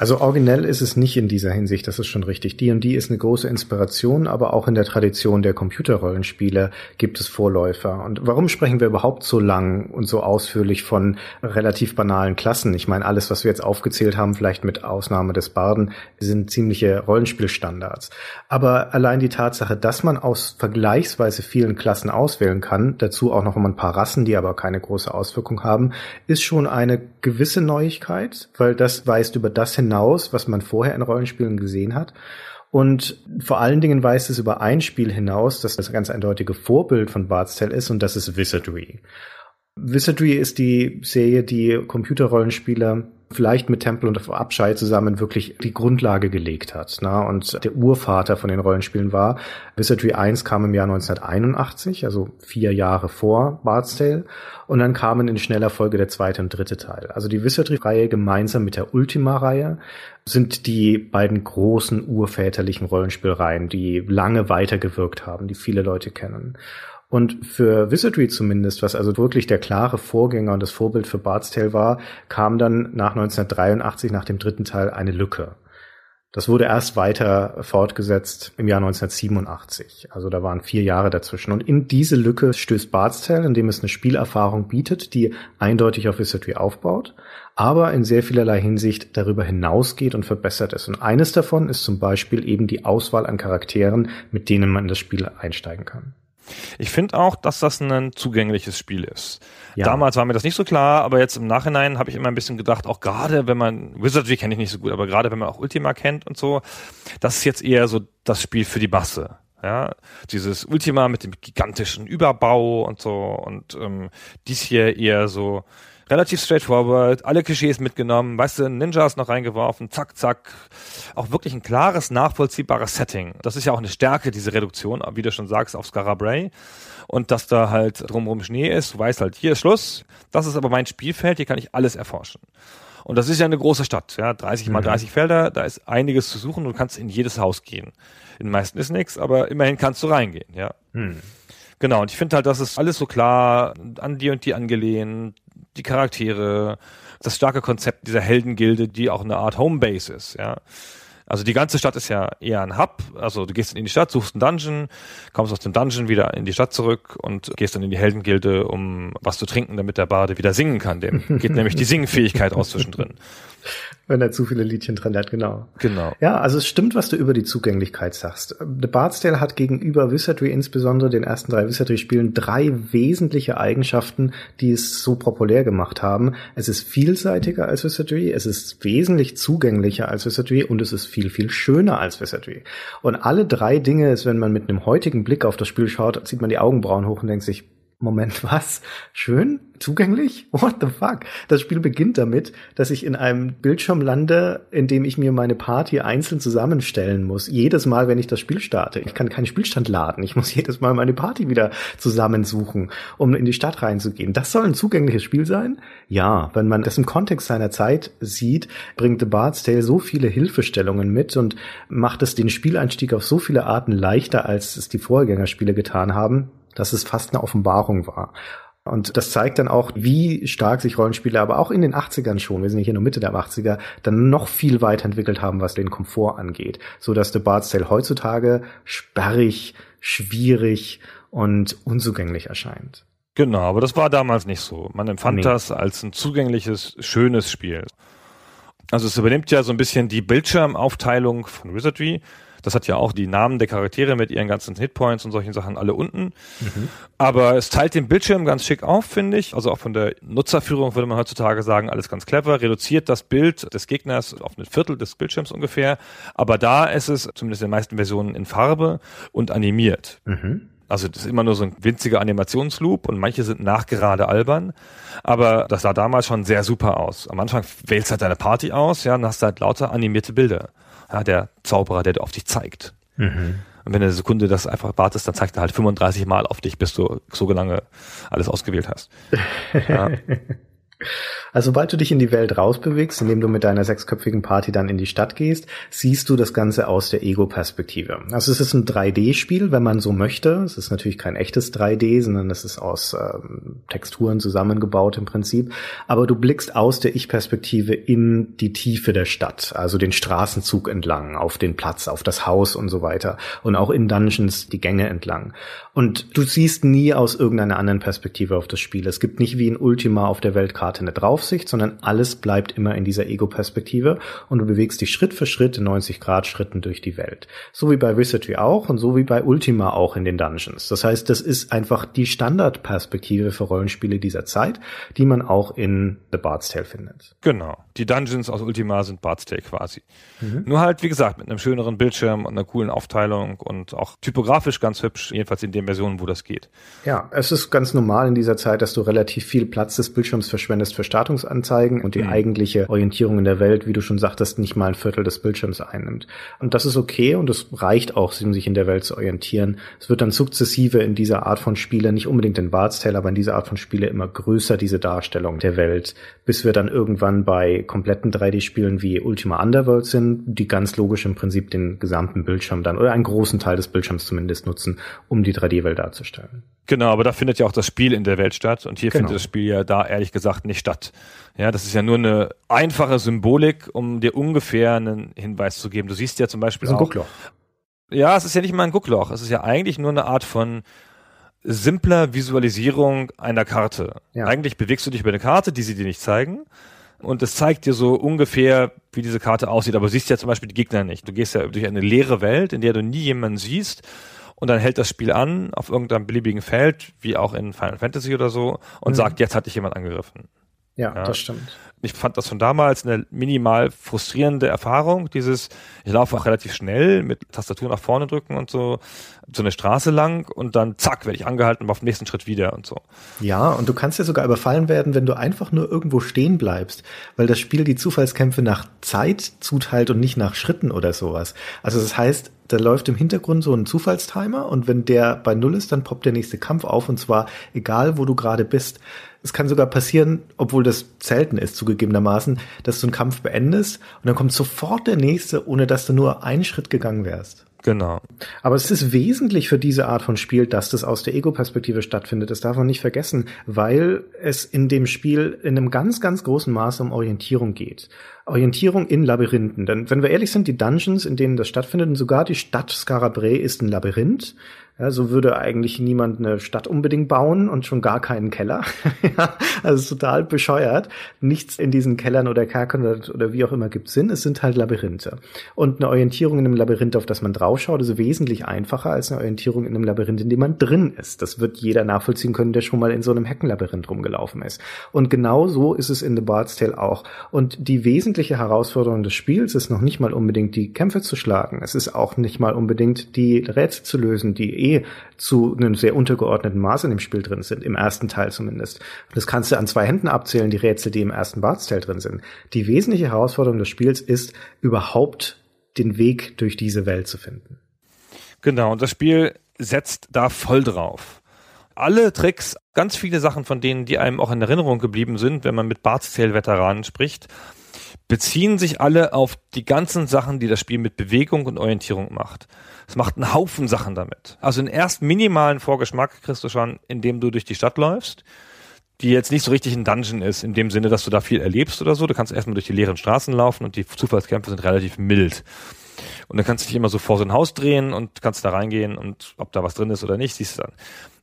Also originell ist es nicht in dieser Hinsicht, das ist schon richtig. D&D ist eine große Inspiration, aber auch in der Tradition der Computerrollenspiele gibt es Vorläufer. Und warum sprechen wir überhaupt so lang und so ausführlich von relativ banalen Klassen? Ich meine, alles, was wir jetzt aufgezählt haben, vielleicht mit Ausnahme des Barden, sind ziemliche Rollenspielstandards. Aber allein die Tatsache, dass man aus vergleichsweise vielen Klassen auswählen kann, dazu auch noch ein paar Rassen, die aber keine große Auswirkung haben, ist schon eine gewisse Neuigkeit, weil das weist über das hinaus, hinaus, was man vorher in Rollenspielen gesehen hat. Und vor allen Dingen weist es über ein Spiel hinaus, das das ganz eindeutige Vorbild von Bard's Tale ist, und das ist Wizardry. Wizardry ist die Serie, die Computerrollenspieler vielleicht mit Temple und Abschei zusammen wirklich die Grundlage gelegt hat. Na? Und der Urvater von den Rollenspielen war. Wizardry 1 kam im Jahr 1981, also vier Jahre vor Bard's Tale. Und dann kamen in schneller Folge der zweite und dritte Teil. Also die Wizardry-Reihe gemeinsam mit der Ultima-Reihe sind die beiden großen urväterlichen Rollenspielreihen, die lange weitergewirkt haben, die viele Leute kennen. Und für Wizardry zumindest, was also wirklich der klare Vorgänger und das Vorbild für Bard's Tale war, kam dann nach 1983, nach dem dritten Teil, eine Lücke. Das wurde erst weiter fortgesetzt im Jahr 1987. Also da waren vier Jahre dazwischen. Und in diese Lücke stößt Bard's Tale, indem es eine Spielerfahrung bietet, die eindeutig auf Wizardry aufbaut, aber in sehr vielerlei Hinsicht darüber hinausgeht und verbessert ist. Und eines davon ist zum Beispiel eben die Auswahl an Charakteren, mit denen man in das Spiel einsteigen kann. Ich finde auch, dass das ein zugängliches Spiel ist. Ja. Damals war mir das nicht so klar, aber jetzt im Nachhinein habe ich immer ein bisschen gedacht, auch gerade wenn man, Wizardry kenne ich nicht so gut, aber gerade wenn man auch Ultima kennt und so, das ist jetzt eher so das Spiel für die Masse. Ja, dieses Ultima mit dem gigantischen Überbau und so und ähm, dies hier eher so relativ straightforward, alle Klischees mitgenommen, weißt du, Ninjas noch reingeworfen, zack, zack. Auch wirklich ein klares, nachvollziehbares Setting. Das ist ja auch eine Stärke, diese Reduktion, wie du schon sagst, auf Scarabray. Und dass da halt drumherum Schnee ist, du weißt halt, hier ist Schluss. Das ist aber mein Spielfeld, hier kann ich alles erforschen. Und das ist ja eine große Stadt, ja, 30 mal 30 mhm. Felder, da ist einiges zu suchen, du kannst in jedes Haus gehen. In den meisten ist nichts, aber immerhin kannst du reingehen, ja. Hm. Genau, und ich finde halt, das ist alles so klar an die und die angelehnt, die Charaktere, das starke Konzept dieser Heldengilde, die auch eine Art Homebase ist, ja. Also die ganze Stadt ist ja eher ein Hub. Also du gehst in die Stadt, suchst einen Dungeon, kommst aus dem Dungeon wieder in die Stadt zurück und gehst dann in die Heldengilde, um was zu trinken, damit der Bade wieder singen kann. Dem geht nämlich die Singfähigkeit aus zwischendrin. Wenn er zu viele Liedchen drin hat, genau. Genau. Ja, also es stimmt, was du über die Zugänglichkeit sagst. The Bard's Tale hat gegenüber Wizardry, insbesondere den ersten drei Wizardry-Spielen, drei wesentliche Eigenschaften, die es so populär gemacht haben. Es ist vielseitiger als Wizardry, es ist wesentlich zugänglicher als Wizardry und es ist viel, viel schöner als Wizardry. Und alle drei Dinge ist, wenn man mit einem heutigen Blick auf das Spiel schaut, zieht man die Augenbrauen hoch und denkt sich, Moment, was? Schön? Zugänglich? What the fuck? Das Spiel beginnt damit, dass ich in einem Bildschirm lande, in dem ich mir meine Party einzeln zusammenstellen muss. Jedes Mal, wenn ich das Spiel starte. Ich kann keinen Spielstand laden. Ich muss jedes Mal meine Party wieder zusammensuchen, um in die Stadt reinzugehen. Das soll ein zugängliches Spiel sein? Ja, wenn man das im Kontext seiner Zeit sieht, bringt The Bard's Tale so viele Hilfestellungen mit und macht es den Spieleinstieg auf so viele Arten leichter, als es die Vorgängerspiele getan haben dass es fast eine Offenbarung war. Und das zeigt dann auch, wie stark sich Rollenspiele aber auch in den 80ern schon, wir sind hier nur Mitte der 80er, dann noch viel weiterentwickelt haben, was den Komfort angeht. So dass The Bard's Tale heutzutage sperrig, schwierig und unzugänglich erscheint. Genau, aber das war damals nicht so. Man empfand nee. das als ein zugängliches, schönes Spiel. Also es übernimmt ja so ein bisschen die Bildschirmaufteilung von Wizardry. Das hat ja auch die Namen der Charaktere mit ihren ganzen Hitpoints und solchen Sachen alle unten. Mhm. Aber es teilt den Bildschirm ganz schick auf, finde ich. Also auch von der Nutzerführung würde man heutzutage sagen, alles ganz clever. Reduziert das Bild des Gegners auf ein Viertel des Bildschirms ungefähr. Aber da ist es, zumindest in den meisten Versionen, in Farbe und animiert. Mhm. Also das ist immer nur so ein winziger Animationsloop und manche sind nachgerade albern. Aber das sah damals schon sehr super aus. Am Anfang wählst du halt deine Party aus, ja, und hast halt lauter animierte Bilder. Ja, der Zauberer, der auf dich zeigt. Mhm. Und wenn eine Sekunde das einfach wartest, dann zeigt er halt 35 Mal auf dich, bis du so lange alles ausgewählt hast. Ja. Also sobald du dich in die Welt rausbewegst, indem du mit deiner sechsköpfigen Party dann in die Stadt gehst, siehst du das Ganze aus der Ego-Perspektive. Also es ist ein 3D-Spiel, wenn man so möchte. Es ist natürlich kein echtes 3D, sondern es ist aus ähm, Texturen zusammengebaut im Prinzip. Aber du blickst aus der Ich-Perspektive in die Tiefe der Stadt, also den Straßenzug entlang, auf den Platz, auf das Haus und so weiter. Und auch in Dungeons die Gänge entlang. Und du siehst nie aus irgendeiner anderen Perspektive auf das Spiel. Es gibt nicht wie in Ultima auf der Weltkarte eine Draufsicht, sondern alles bleibt immer in dieser Ego-Perspektive und du bewegst dich Schritt für Schritt in 90 Grad Schritten durch die Welt. So wie bei Wizardry auch und so wie bei Ultima auch in den Dungeons. Das heißt, das ist einfach die Standardperspektive für Rollenspiele dieser Zeit, die man auch in The Bard's Tale findet. Genau. Die Dungeons aus Ultima sind Bard's Tale quasi. Mhm. Nur halt, wie gesagt, mit einem schöneren Bildschirm und einer coolen Aufteilung und auch typografisch ganz hübsch, jedenfalls in den Versionen, wo das geht. Ja, es ist ganz normal in dieser Zeit, dass du relativ viel Platz des Bildschirms verschwendest für Startungsanzeigen und die mhm. eigentliche Orientierung in der Welt, wie du schon sagtest, nicht mal ein Viertel des Bildschirms einnimmt. Und das ist okay und es reicht auch, um sich in der Welt zu orientieren. Es wird dann sukzessive in dieser Art von Spiele, nicht unbedingt in Bard's Tale, aber in dieser Art von Spiele immer größer, diese Darstellung der Welt, bis wir dann irgendwann bei kompletten 3D-Spielen wie Ultima Underworld sind, die ganz logisch im Prinzip den gesamten Bildschirm dann oder einen großen Teil des Bildschirms zumindest nutzen, um die 3D-Welt darzustellen. Genau, aber da findet ja auch das Spiel in der Welt statt und hier genau. findet das Spiel ja da ehrlich gesagt nicht statt. Ja, das ist ja nur eine einfache Symbolik, um dir ungefähr einen Hinweis zu geben. Du siehst ja zum Beispiel das ist ein auch, Guckloch. Ja, es ist ja nicht mal ein Guckloch. Es ist ja eigentlich nur eine Art von simpler Visualisierung einer Karte. Ja. Eigentlich bewegst du dich über eine Karte, die sie dir nicht zeigen. Und es zeigt dir so ungefähr, wie diese Karte aussieht. Aber du siehst ja zum Beispiel die Gegner nicht. Du gehst ja durch eine leere Welt, in der du nie jemanden siehst und dann hält das Spiel an auf irgendeinem beliebigen Feld, wie auch in Final Fantasy oder so, und mhm. sagt, jetzt hat dich jemand angegriffen. Ja, ja, das stimmt. Ich fand das von damals eine minimal frustrierende Erfahrung, dieses, ich laufe auch relativ schnell mit Tastatur nach vorne drücken und so, so eine Straße lang und dann zack, werde ich angehalten und auf dem nächsten Schritt wieder und so. Ja, und du kannst ja sogar überfallen werden, wenn du einfach nur irgendwo stehen bleibst, weil das Spiel die Zufallskämpfe nach Zeit zuteilt und nicht nach Schritten oder sowas. Also das heißt, da läuft im Hintergrund so ein Zufallstimer und wenn der bei Null ist, dann poppt der nächste Kampf auf und zwar egal, wo du gerade bist. Es kann sogar passieren, obwohl das selten ist, zugegebenermaßen, dass du einen Kampf beendest und dann kommt sofort der nächste, ohne dass du nur einen Schritt gegangen wärst. Genau. Aber es ist wesentlich für diese Art von Spiel, dass das aus der Ego-Perspektive stattfindet. Das darf man nicht vergessen, weil es in dem Spiel in einem ganz, ganz großen Maße um Orientierung geht. Orientierung in Labyrinthen. Denn wenn wir ehrlich sind, die Dungeons, in denen das stattfindet, und sogar die Stadt Skarabrae ist ein Labyrinth, ja, so würde eigentlich niemand eine Stadt unbedingt bauen und schon gar keinen Keller. ja, also total bescheuert. Nichts in diesen Kellern oder Kerkern oder, oder, wie auch immer gibt Sinn. Es sind halt Labyrinthe. Und eine Orientierung in einem Labyrinth, auf das man draufschaut, ist wesentlich einfacher als eine Orientierung in einem Labyrinth, in dem man drin ist. Das wird jeder nachvollziehen können, der schon mal in so einem Heckenlabyrinth rumgelaufen ist. Und genau so ist es in The Bard's Tale auch. Und die wesentliche Herausforderung des Spiels ist noch nicht mal unbedingt die Kämpfe zu schlagen. Es ist auch nicht mal unbedingt die Rätsel zu lösen, die eh zu einem sehr untergeordneten Maß in dem Spiel drin sind, im ersten Teil zumindest. Das kannst du an zwei Händen abzählen, die Rätsel, die im ersten Barts Teil drin sind. Die wesentliche Herausforderung des Spiels ist, überhaupt den Weg durch diese Welt zu finden. Genau, und das Spiel setzt da voll drauf. Alle Tricks, ganz viele Sachen von denen, die einem auch in Erinnerung geblieben sind, wenn man mit Barts Tale Veteranen spricht, beziehen sich alle auf die ganzen Sachen, die das Spiel mit Bewegung und Orientierung macht. Es macht einen Haufen Sachen damit. Also den ersten minimalen Vorgeschmack kriegst du schon, indem du durch die Stadt läufst, die jetzt nicht so richtig ein Dungeon ist, in dem Sinne, dass du da viel erlebst oder so. Du kannst erstmal durch die leeren Straßen laufen und die Zufallskämpfe sind relativ mild. Und dann kannst du dich immer so vor so ein Haus drehen und kannst da reingehen und ob da was drin ist oder nicht, siehst du dann.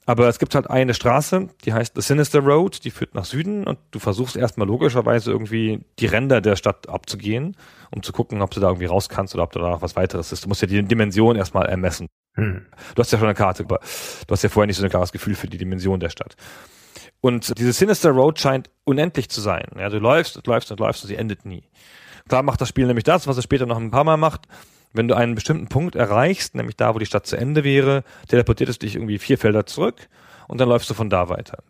Aber es gibt halt eine Straße, die heißt The Sinister Road, die führt nach Süden und du versuchst erstmal logischerweise irgendwie die Ränder der Stadt abzugehen, um zu gucken, ob du da irgendwie raus kannst oder ob da noch was weiteres ist. Du musst ja die Dimension erstmal ermessen. Hm. Du hast ja schon eine Karte, aber du hast ja vorher nicht so ein klares Gefühl für die Dimension der Stadt. Und diese Sinister Road scheint unendlich zu sein. Ja, du läufst und läufst und läufst und sie endet nie. Da macht das Spiel nämlich das, was es später noch ein paar Mal macht wenn du einen bestimmten Punkt erreichst, nämlich da, wo die Stadt zu Ende wäre, teleportiert es dich irgendwie vier Felder zurück und dann läufst du von da weiter.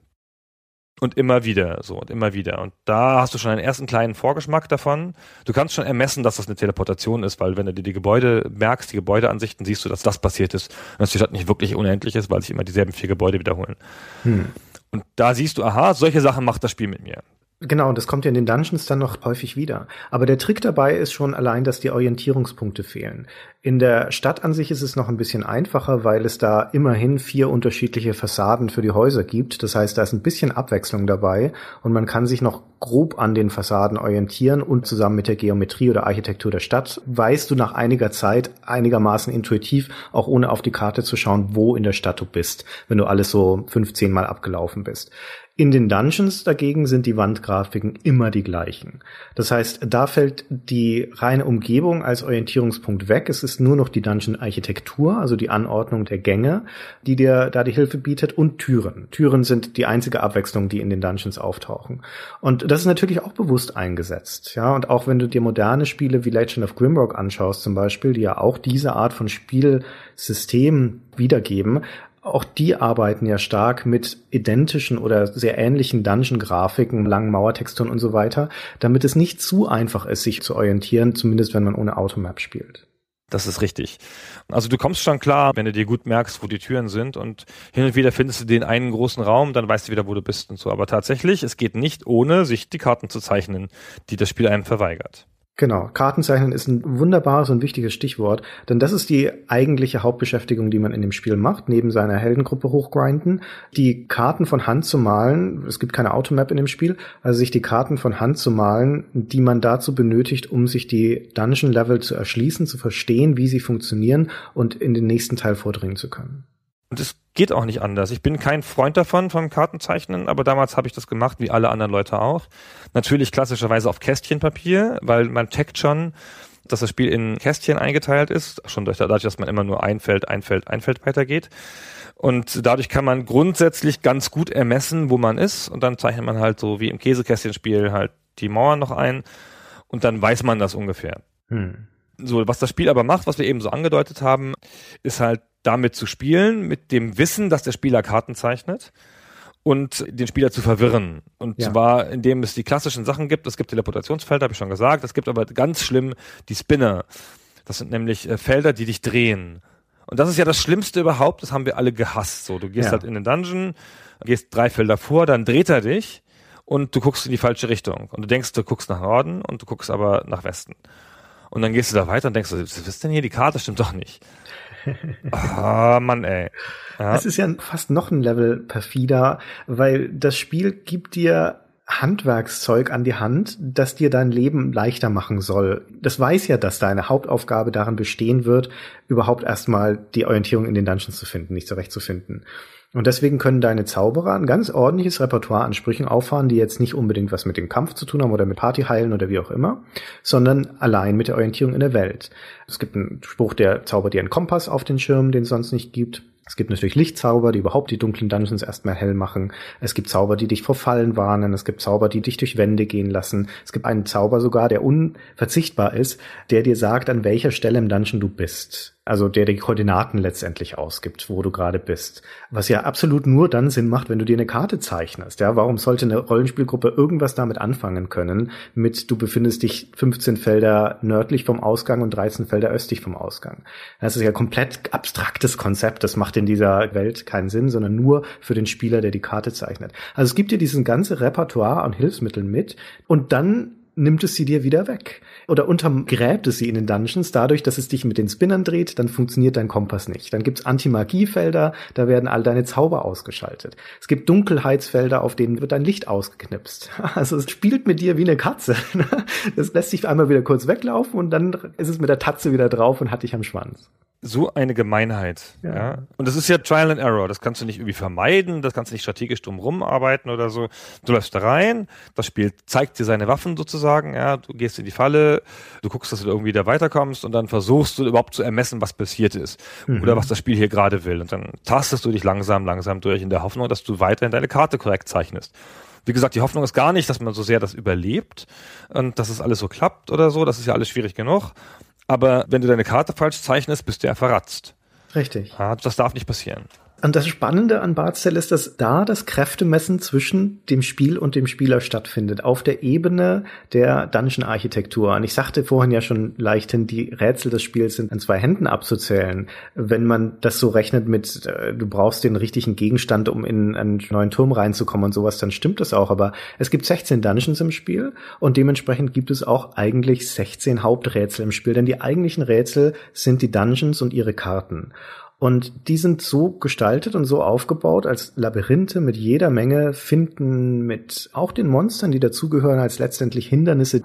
Und immer wieder, so, und immer wieder. Und da hast du schon einen ersten kleinen Vorgeschmack davon. Du kannst schon ermessen, dass das eine Teleportation ist, weil wenn du dir die Gebäude merkst, die Gebäudeansichten, siehst du, dass das passiert ist und dass die Stadt nicht wirklich unendlich ist, weil sich immer dieselben vier Gebäude wiederholen. Hm. Und da siehst du, aha, solche Sachen macht das Spiel mit mir. Genau, und das kommt ja in den Dungeons dann noch häufig wieder. Aber der Trick dabei ist schon allein, dass die Orientierungspunkte fehlen. In der Stadt an sich ist es noch ein bisschen einfacher, weil es da immerhin vier unterschiedliche Fassaden für die Häuser gibt. Das heißt, da ist ein bisschen Abwechslung dabei und man kann sich noch grob an den Fassaden orientieren und zusammen mit der Geometrie oder Architektur der Stadt weißt du nach einiger Zeit einigermaßen intuitiv, auch ohne auf die Karte zu schauen, wo in der Stadt du bist, wenn du alles so 15 Mal abgelaufen bist. In den Dungeons dagegen sind die Wandgrafiken immer die gleichen. Das heißt, da fällt die reine Umgebung als Orientierungspunkt weg. Es ist nur noch die Dungeon-Architektur, also die Anordnung der Gänge, die dir da die Hilfe bietet und Türen. Türen sind die einzige Abwechslung, die in den Dungeons auftauchen. Und das ist natürlich auch bewusst eingesetzt. Ja, und auch wenn du dir moderne Spiele wie Legend of Grimrock anschaust zum Beispiel, die ja auch diese Art von Spielsystem wiedergeben, auch die arbeiten ja stark mit identischen oder sehr ähnlichen Dungeon-Grafiken, langen Mauertexturen und so weiter, damit es nicht zu einfach ist, sich zu orientieren, zumindest wenn man ohne Automap spielt. Das ist richtig. Also du kommst schon klar, wenn du dir gut merkst, wo die Türen sind und hin und wieder findest du den einen großen Raum, dann weißt du wieder, wo du bist und so. Aber tatsächlich, es geht nicht ohne, sich die Karten zu zeichnen, die das Spiel einem verweigert. Genau, Kartenzeichnen ist ein wunderbares und wichtiges Stichwort, denn das ist die eigentliche Hauptbeschäftigung, die man in dem Spiel macht, neben seiner Heldengruppe hochgrinden, die Karten von Hand zu malen. Es gibt keine Automap in dem Spiel, also sich die Karten von Hand zu malen, die man dazu benötigt, um sich die Dungeon Level zu erschließen, zu verstehen, wie sie funktionieren und in den nächsten Teil vordringen zu können. Und es geht auch nicht anders. Ich bin kein Freund davon, vom Kartenzeichnen, aber damals habe ich das gemacht, wie alle anderen Leute auch. Natürlich klassischerweise auf Kästchenpapier, weil man checkt schon, dass das Spiel in Kästchen eingeteilt ist, schon dadurch, dass man immer nur ein Feld, ein Feld, ein Feld weitergeht. Und dadurch kann man grundsätzlich ganz gut ermessen, wo man ist. Und dann zeichnet man halt so wie im Käsekästchenspiel halt die Mauern noch ein. Und dann weiß man das ungefähr. Hm. So, was das Spiel aber macht, was wir eben so angedeutet haben, ist halt damit zu spielen, mit dem Wissen, dass der Spieler Karten zeichnet und den Spieler zu verwirren. Und ja. zwar, indem es die klassischen Sachen gibt. Es gibt Teleportationsfelder, habe ich schon gesagt. Es gibt aber ganz schlimm die Spinner. Das sind nämlich äh, Felder, die dich drehen. Und das ist ja das Schlimmste überhaupt. Das haben wir alle gehasst. So, du gehst ja. halt in den Dungeon, gehst drei Felder vor, dann dreht er dich und du guckst in die falsche Richtung. Und du denkst, du guckst nach Norden und du guckst aber nach Westen. Und dann gehst du da weiter und denkst, was ist denn hier? Die Karte stimmt doch nicht. Ah, Mann, ey. Ja. Es ist ja fast noch ein Level perfider, weil das Spiel gibt dir Handwerkszeug an die Hand, das dir dein Leben leichter machen soll. Das weiß ja, dass deine Hauptaufgabe darin bestehen wird, überhaupt erstmal die Orientierung in den Dungeons zu finden, nicht zurechtzufinden. Und deswegen können deine Zauberer ein ganz ordentliches Repertoire an Sprüchen auffahren, die jetzt nicht unbedingt was mit dem Kampf zu tun haben oder mit Partyheilen oder wie auch immer, sondern allein mit der Orientierung in der Welt. Es gibt einen Spruch, der zaubert dir einen Kompass auf den Schirm, den es sonst nicht gibt. Es gibt natürlich Lichtzauber, die überhaupt die dunklen Dungeons erstmal hell machen. Es gibt Zauber, die dich vor Fallen warnen. Es gibt Zauber, die dich durch Wände gehen lassen. Es gibt einen Zauber sogar, der unverzichtbar ist, der dir sagt, an welcher Stelle im Dungeon du bist also der die Koordinaten letztendlich ausgibt, wo du gerade bist. Was ja absolut nur dann Sinn macht, wenn du dir eine Karte zeichnest. Ja, warum sollte eine Rollenspielgruppe irgendwas damit anfangen können, mit du befindest dich 15 Felder nördlich vom Ausgang und 13 Felder östlich vom Ausgang? Das ist ja komplett abstraktes Konzept. Das macht in dieser Welt keinen Sinn, sondern nur für den Spieler, der die Karte zeichnet. Also es gibt dir diesen ganze Repertoire an Hilfsmitteln mit und dann nimmt es sie dir wieder weg. Oder untergräbt es sie in den Dungeons dadurch, dass es dich mit den Spinnern dreht, dann funktioniert dein Kompass nicht. Dann gibt's Anti-Magie-Felder, da werden all deine Zauber ausgeschaltet. Es gibt Dunkelheitsfelder, auf denen wird dein Licht ausgeknipst. Also es spielt mit dir wie eine Katze. Das lässt sich einmal wieder kurz weglaufen und dann ist es mit der Tatze wieder drauf und hat dich am Schwanz. So eine Gemeinheit. Ja. ja. Und das ist ja Trial and Error. Das kannst du nicht irgendwie vermeiden, das kannst du nicht strategisch drum arbeiten oder so. Du läufst da rein, das Spiel zeigt dir seine Waffen sozusagen, ja, du gehst in die Falle, du guckst, dass du irgendwie da weiterkommst und dann versuchst du überhaupt zu ermessen, was passiert ist. Mhm. Oder was das Spiel hier gerade will. Und dann tastest du dich langsam, langsam durch in der Hoffnung, dass du weiterhin deine Karte korrekt zeichnest. Wie gesagt, die Hoffnung ist gar nicht, dass man so sehr das überlebt und dass es alles so klappt oder so. Das ist ja alles schwierig genug. Aber wenn du deine Karte falsch zeichnest, bist du ja verratzt. Richtig. Ja, das darf nicht passieren. Und das Spannende an Bardstell ist, dass da das Kräftemessen zwischen dem Spiel und dem Spieler stattfindet, auf der Ebene der Dungeon-Architektur. Und ich sagte vorhin ja schon leichthin, die Rätsel des Spiels sind an zwei Händen abzuzählen. Wenn man das so rechnet mit, äh, du brauchst den richtigen Gegenstand, um in einen neuen Turm reinzukommen und sowas, dann stimmt das auch. Aber es gibt 16 Dungeons im Spiel und dementsprechend gibt es auch eigentlich 16 Haupträtsel im Spiel, denn die eigentlichen Rätsel sind die Dungeons und ihre Karten. Und die sind so gestaltet und so aufgebaut als Labyrinthe mit jeder Menge Finden, mit auch den Monstern, die dazugehören, als letztendlich Hindernisse,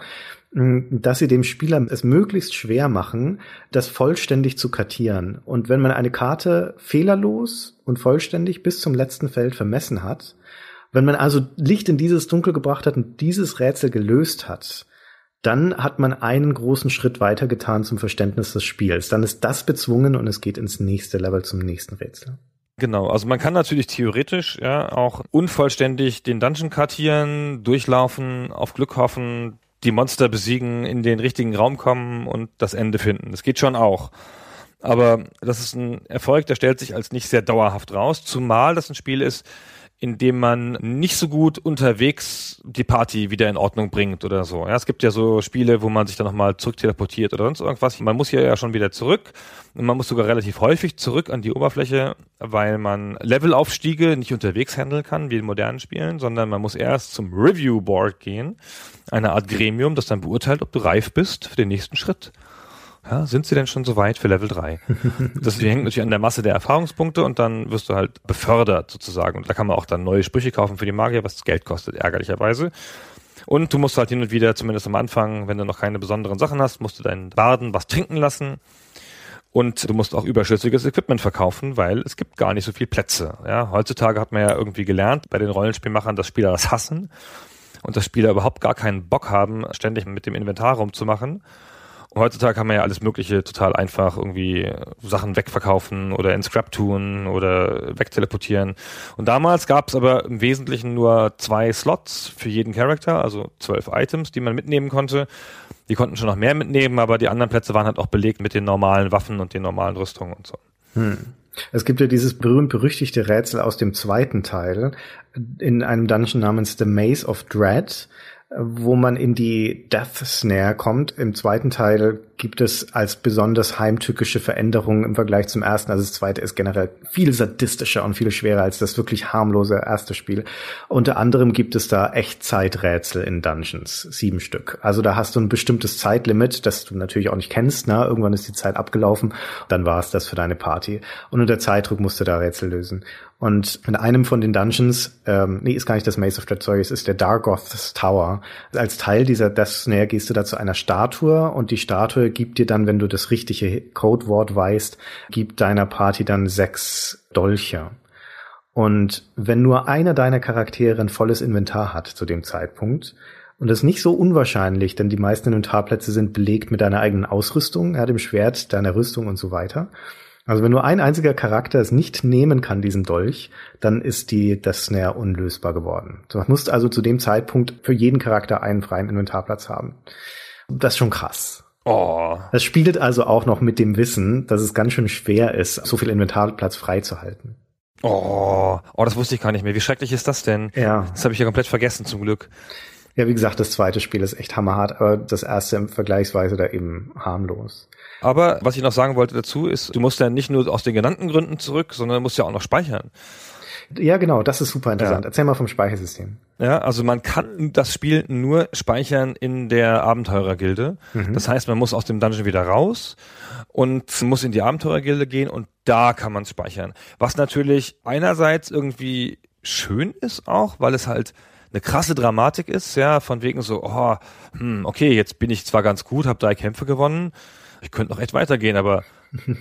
dass sie dem Spieler es möglichst schwer machen, das vollständig zu kartieren. Und wenn man eine Karte fehlerlos und vollständig bis zum letzten Feld vermessen hat, wenn man also Licht in dieses Dunkel gebracht hat und dieses Rätsel gelöst hat, dann hat man einen großen Schritt weiter getan zum Verständnis des Spiels. Dann ist das bezwungen und es geht ins nächste Level zum nächsten Rätsel. Genau, also man kann natürlich theoretisch ja auch unvollständig den Dungeon kartieren, durchlaufen, auf Glück hoffen, die Monster besiegen, in den richtigen Raum kommen und das Ende finden. Das geht schon auch. Aber das ist ein Erfolg, der stellt sich als nicht sehr dauerhaft raus, zumal das ein Spiel ist, indem man nicht so gut unterwegs die Party wieder in Ordnung bringt oder so. Ja, es gibt ja so Spiele, wo man sich dann nochmal zurückteleportiert oder sonst irgendwas. Man muss hier ja schon wieder zurück und man muss sogar relativ häufig zurück an die Oberfläche, weil man Levelaufstiege nicht unterwegs handeln kann, wie in modernen Spielen, sondern man muss erst zum Review Board gehen, eine Art Gremium, das dann beurteilt, ob du reif bist für den nächsten Schritt. Ja, sind sie denn schon so weit für Level 3? das hängt natürlich an der Masse der Erfahrungspunkte und dann wirst du halt befördert sozusagen. Und da kann man auch dann neue Sprüche kaufen für die Magier, was Geld kostet, ärgerlicherweise. Und du musst halt hin und wieder, zumindest am Anfang, wenn du noch keine besonderen Sachen hast, musst du deinen Baden was trinken lassen. Und du musst auch überschüssiges Equipment verkaufen, weil es gibt gar nicht so viel Plätze. Ja, heutzutage hat man ja irgendwie gelernt bei den Rollenspielmachern, dass Spieler das hassen und dass Spieler überhaupt gar keinen Bock haben, ständig mit dem Inventar rumzumachen heutzutage kann man ja alles Mögliche total einfach irgendwie Sachen wegverkaufen oder in Scrap tun oder wegteleportieren. Und damals gab es aber im Wesentlichen nur zwei Slots für jeden Charakter, also zwölf Items, die man mitnehmen konnte. Die konnten schon noch mehr mitnehmen, aber die anderen Plätze waren halt auch belegt mit den normalen Waffen und den normalen Rüstungen und so. Hm. Es gibt ja dieses berühmt-berüchtigte Rätsel aus dem zweiten Teil in einem Dungeon namens The Maze of Dread wo man in die Death Snare kommt. Im zweiten Teil gibt es als besonders heimtückische Veränderungen im Vergleich zum ersten. Also das zweite ist generell viel sadistischer und viel schwerer als das wirklich harmlose erste Spiel. Unter anderem gibt es da Echtzeiträtsel in Dungeons, sieben Stück. Also da hast du ein bestimmtes Zeitlimit, das du natürlich auch nicht kennst. Ne? Irgendwann ist die Zeit abgelaufen, dann war es das für deine Party. Und unter Zeitdruck musst du da Rätsel lösen. Und in einem von den Dungeons, ähm, nee, ist gar nicht das Maze of Dread, sorry, es ist der Dargoth's Tower. Als Teil dieser Death Snare gehst du da zu einer Statue und die Statue gibt dir dann, wenn du das richtige Codewort weißt, gibt deiner Party dann sechs Dolche. Und wenn nur einer deiner Charaktere ein volles Inventar hat zu dem Zeitpunkt, und das ist nicht so unwahrscheinlich, denn die meisten Inventarplätze sind belegt mit deiner eigenen Ausrüstung, ja, dem Schwert, deiner Rüstung und so weiter. Also wenn nur ein einziger Charakter es nicht nehmen kann, diesen Dolch, dann ist die das Snare unlösbar geworden. Du musst also zu dem Zeitpunkt für jeden Charakter einen freien Inventarplatz haben. Das ist schon krass. Oh. Das spielt also auch noch mit dem Wissen, dass es ganz schön schwer ist, so viel Inventarplatz freizuhalten. Oh, oh, das wusste ich gar nicht mehr. Wie schrecklich ist das denn? Ja. Das habe ich ja komplett vergessen, zum Glück. Ja, wie gesagt, das zweite Spiel ist echt hammerhart, aber das erste vergleichsweise da eben harmlos. Aber was ich noch sagen wollte dazu ist, du musst ja nicht nur aus den genannten Gründen zurück, sondern du musst ja auch noch speichern. Ja, genau, das ist super interessant. Ja. Erzähl mal vom Speichersystem. Ja, also man kann das Spiel nur speichern in der Abenteurergilde. Mhm. Das heißt, man muss aus dem Dungeon wieder raus und muss in die Abenteurergilde gehen und da kann man speichern. Was natürlich einerseits irgendwie schön ist auch, weil es halt eine krasse Dramatik ist, ja, von wegen so, oh, hm, okay, jetzt bin ich zwar ganz gut, habe drei Kämpfe gewonnen, ich könnte noch echt weitergehen, aber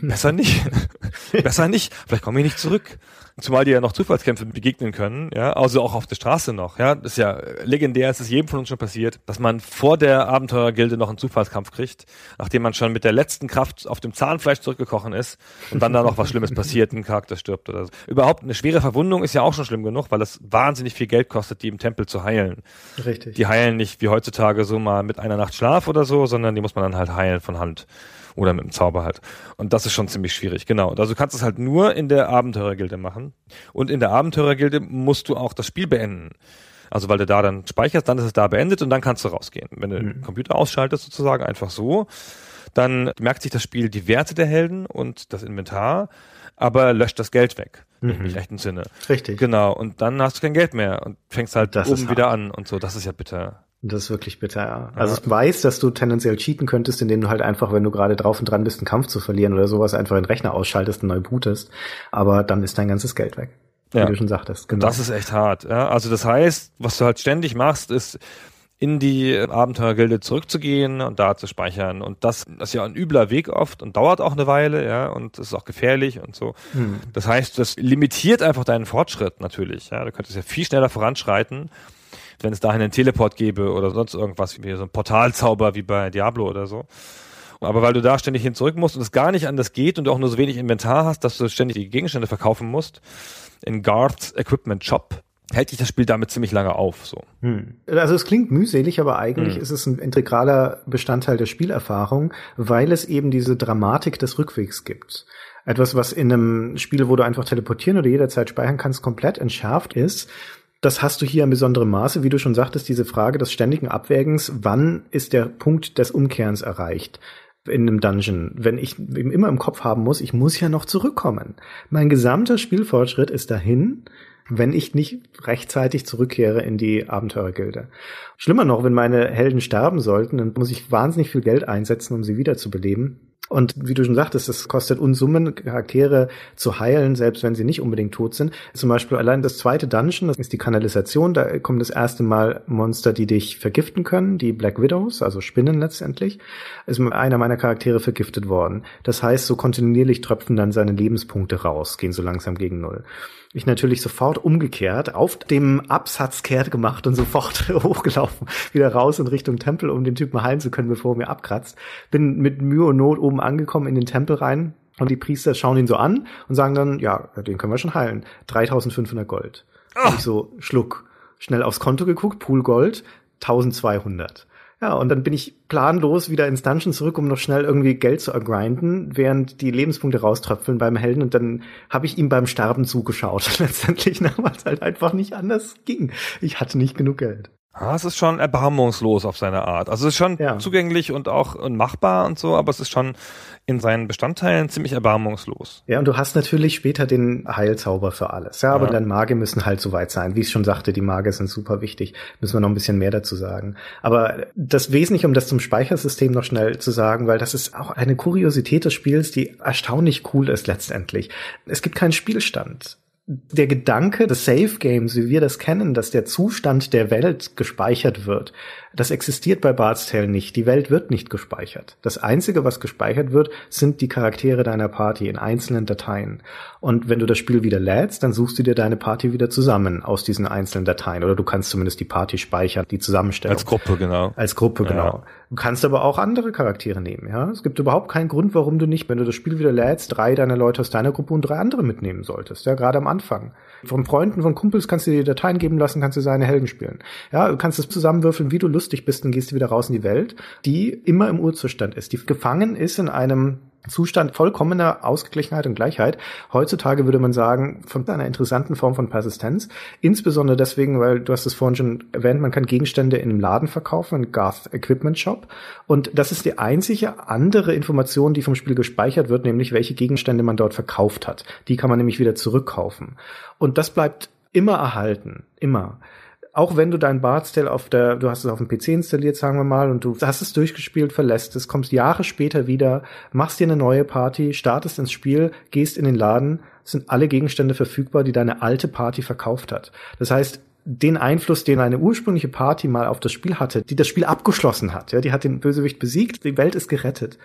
Besser nicht. Besser nicht. Vielleicht komme ich nicht zurück. Zumal die ja noch Zufallskämpfe begegnen können, ja, also auch auf der Straße noch, ja. Das ist ja legendär, es ist jedem von uns schon passiert, dass man vor der Abenteurergilde noch einen Zufallskampf kriegt, nachdem man schon mit der letzten Kraft auf dem Zahnfleisch zurückgekochen ist und dann da noch was Schlimmes passiert, ein Charakter stirbt oder so. Überhaupt eine schwere Verwundung ist ja auch schon schlimm genug, weil es wahnsinnig viel Geld kostet, die im Tempel zu heilen. Richtig. Die heilen nicht wie heutzutage so mal mit einer Nacht Schlaf oder so, sondern die muss man dann halt heilen von Hand oder mit dem Zauber halt. Und das ist schon ziemlich schwierig, genau. Also du kannst es halt nur in der Abenteurergilde machen. Und in der Abenteurergilde musst du auch das Spiel beenden. Also weil du da dann speicherst, dann ist es da beendet und dann kannst du rausgehen. Wenn du den Computer ausschaltest sozusagen, einfach so, dann merkt sich das Spiel die Werte der Helden und das Inventar, aber löscht das Geld weg. Im echten Sinne. Richtig. Genau. Und dann hast du kein Geld mehr und fängst halt Das oben wieder an und so. Das ist ja bitter. Das ist wirklich bitter, ja. Also ich weiß, dass du tendenziell cheaten könntest, indem du halt einfach, wenn du gerade drauf und dran bist, einen Kampf zu verlieren oder sowas, einfach den Rechner ausschaltest und neu bootest. Aber dann ist dein ganzes Geld weg. Wie Ja. du schon sagtest. Genau. Das ist echt hart. Ja? Also das heißt, was du halt ständig machst, ist in die Abenteuergilde zurückzugehen und da zu speichern. Und das ist ja ein übler Weg oft und dauert auch eine Weile, ja, und das ist auch gefährlich und so. Das heißt, das limitiert einfach deinen Fortschritt natürlich. Ja? Du könntest ja viel schneller voranschreiten, wenn es dahin einen Teleport gäbe oder sonst irgendwas, wie so ein Portalzauber wie bei Diablo oder so. Aber weil du da ständig hin zurück musst und es gar nicht anders geht und du auch nur so wenig Inventar hast, dass du ständig die Gegenstände verkaufen musst, in Guards Equipment Shop, hält dich das Spiel damit ziemlich lange auf, so. Hm. Also es klingt mühselig, aber eigentlich Hm. ist es ein integraler Bestandteil der Spielerfahrung, weil es eben diese Dramatik des Rückwegs gibt. Etwas, was in einem Spiel, wo du einfach teleportieren oder jederzeit speichern kannst, komplett entschärft ist. Das hast du hier in besonderem Maße, wie du schon sagtest, diese Frage des ständigen Abwägens, wann ist der Punkt des Umkehrens erreicht? in einem Dungeon, wenn ich immer im Kopf haben muss, ich muss ja noch zurückkommen. Mein gesamter Spielfortschritt ist dahin, wenn ich nicht rechtzeitig zurückkehre in die Abenteurergilde. Schlimmer noch, wenn meine Helden sterben sollten, dann muss ich wahnsinnig viel Geld einsetzen, um sie wiederzubeleben. Und wie du schon sagtest, es kostet Unsummen, Charaktere zu heilen, selbst wenn sie nicht unbedingt tot sind. Zum Beispiel allein das zweite Dungeon, das ist die Kanalisation, da kommen das erste Mal Monster, die dich vergiften können, die Black Widows, also Spinnen letztendlich, ist einer meiner Charaktere vergiftet worden. Das heißt, so kontinuierlich tröpfen dann seine Lebenspunkte raus, gehen so langsam gegen Null ich natürlich sofort umgekehrt, auf dem Absatz kehrt gemacht und sofort hochgelaufen, wieder raus in Richtung Tempel, um den Typen heilen zu können, bevor er mir abkratzt. Bin mit Mühe und Not oben angekommen in den Tempel rein und die Priester schauen ihn so an und sagen dann, ja, den können wir schon heilen. 3500 Gold. Und ich so, Schluck. Schnell aufs Konto geguckt, Pool Gold, 1200. Ja, und dann bin ich planlos wieder ins Dungeon zurück, um noch schnell irgendwie Geld zu ergrinden, während die Lebenspunkte rauströpfeln beim Helden. Und dann habe ich ihm beim Sterben zugeschaut. Letztendlich, weil es halt einfach nicht anders ging. Ich hatte nicht genug Geld. Ah, es ist schon erbarmungslos auf seine Art. Also es ist schon Ja. zugänglich und auch und machbar und so, aber es ist schon in seinen Bestandteilen ziemlich erbarmungslos. Ja, und du hast natürlich später den Heilzauber für alles. Ja, aber Ja. deine Magier müssen halt so weit sein. Wie ich schon sagte, die Magier sind super wichtig. Müssen wir noch ein bisschen mehr dazu sagen. Aber das Wesentliche, um das zum Speichersystem noch schnell zu sagen, weil das ist auch eine Kuriosität des Spiels, die erstaunlich cool ist letztendlich. Es gibt keinen Spielstand. Der Gedanke des Safe Games, wie wir das kennen, dass der Zustand der Welt gespeichert wird, das existiert bei Bard's Tale nicht. Die Welt wird nicht gespeichert. Das Einzige, was gespeichert wird, sind die Charaktere deiner Party in einzelnen Dateien. Und wenn du das Spiel wieder lädst, dann suchst du dir deine Party wieder zusammen aus diesen einzelnen Dateien. Oder du kannst zumindest die Party speichern, die Zusammenstellung. Als Gruppe, genau. Als Gruppe, Ja. genau. Du kannst aber auch andere Charaktere nehmen, ja. Es gibt überhaupt keinen Grund, warum du nicht, wenn du das Spiel wieder lädst, drei deiner Leute aus deiner Gruppe und drei andere mitnehmen solltest, ja, gerade am Anfang. Von Freunden, von Kumpels kannst du dir Dateien geben lassen, kannst du seine Helden spielen. Ja, du kannst es zusammenwürfeln, wie du lustig bist, dann gehst du wieder raus in die Welt, die immer im Urzustand ist, die gefangen ist in einem Zustand vollkommener Ausgeglichenheit und Gleichheit. Heutzutage würde man sagen, von einer interessanten Form von Persistenz. Insbesondere deswegen, weil du hast es vorhin schon erwähnt, man kann Gegenstände in einem Laden verkaufen, in Garth Equipment Shop. Und das ist die einzige andere Information, die vom Spiel gespeichert wird, nämlich welche Gegenstände man dort verkauft hat. Die kann man nämlich wieder zurückkaufen. Und das bleibt immer erhalten. Immer auch wenn du dein Bard's Tale auf der, du hast es auf dem PC installiert, sagen wir mal, und du hast es durchgespielt, verlässt es, kommst Jahre später wieder, machst dir eine neue Party, startest ins Spiel, gehst in den Laden, sind alle Gegenstände verfügbar, die deine alte Party verkauft hat. Das heißt, den Einfluss, den eine ursprüngliche Party mal auf das Spiel hatte, die das Spiel abgeschlossen hat, ja, die hat den Bösewicht besiegt, die Welt ist gerettet.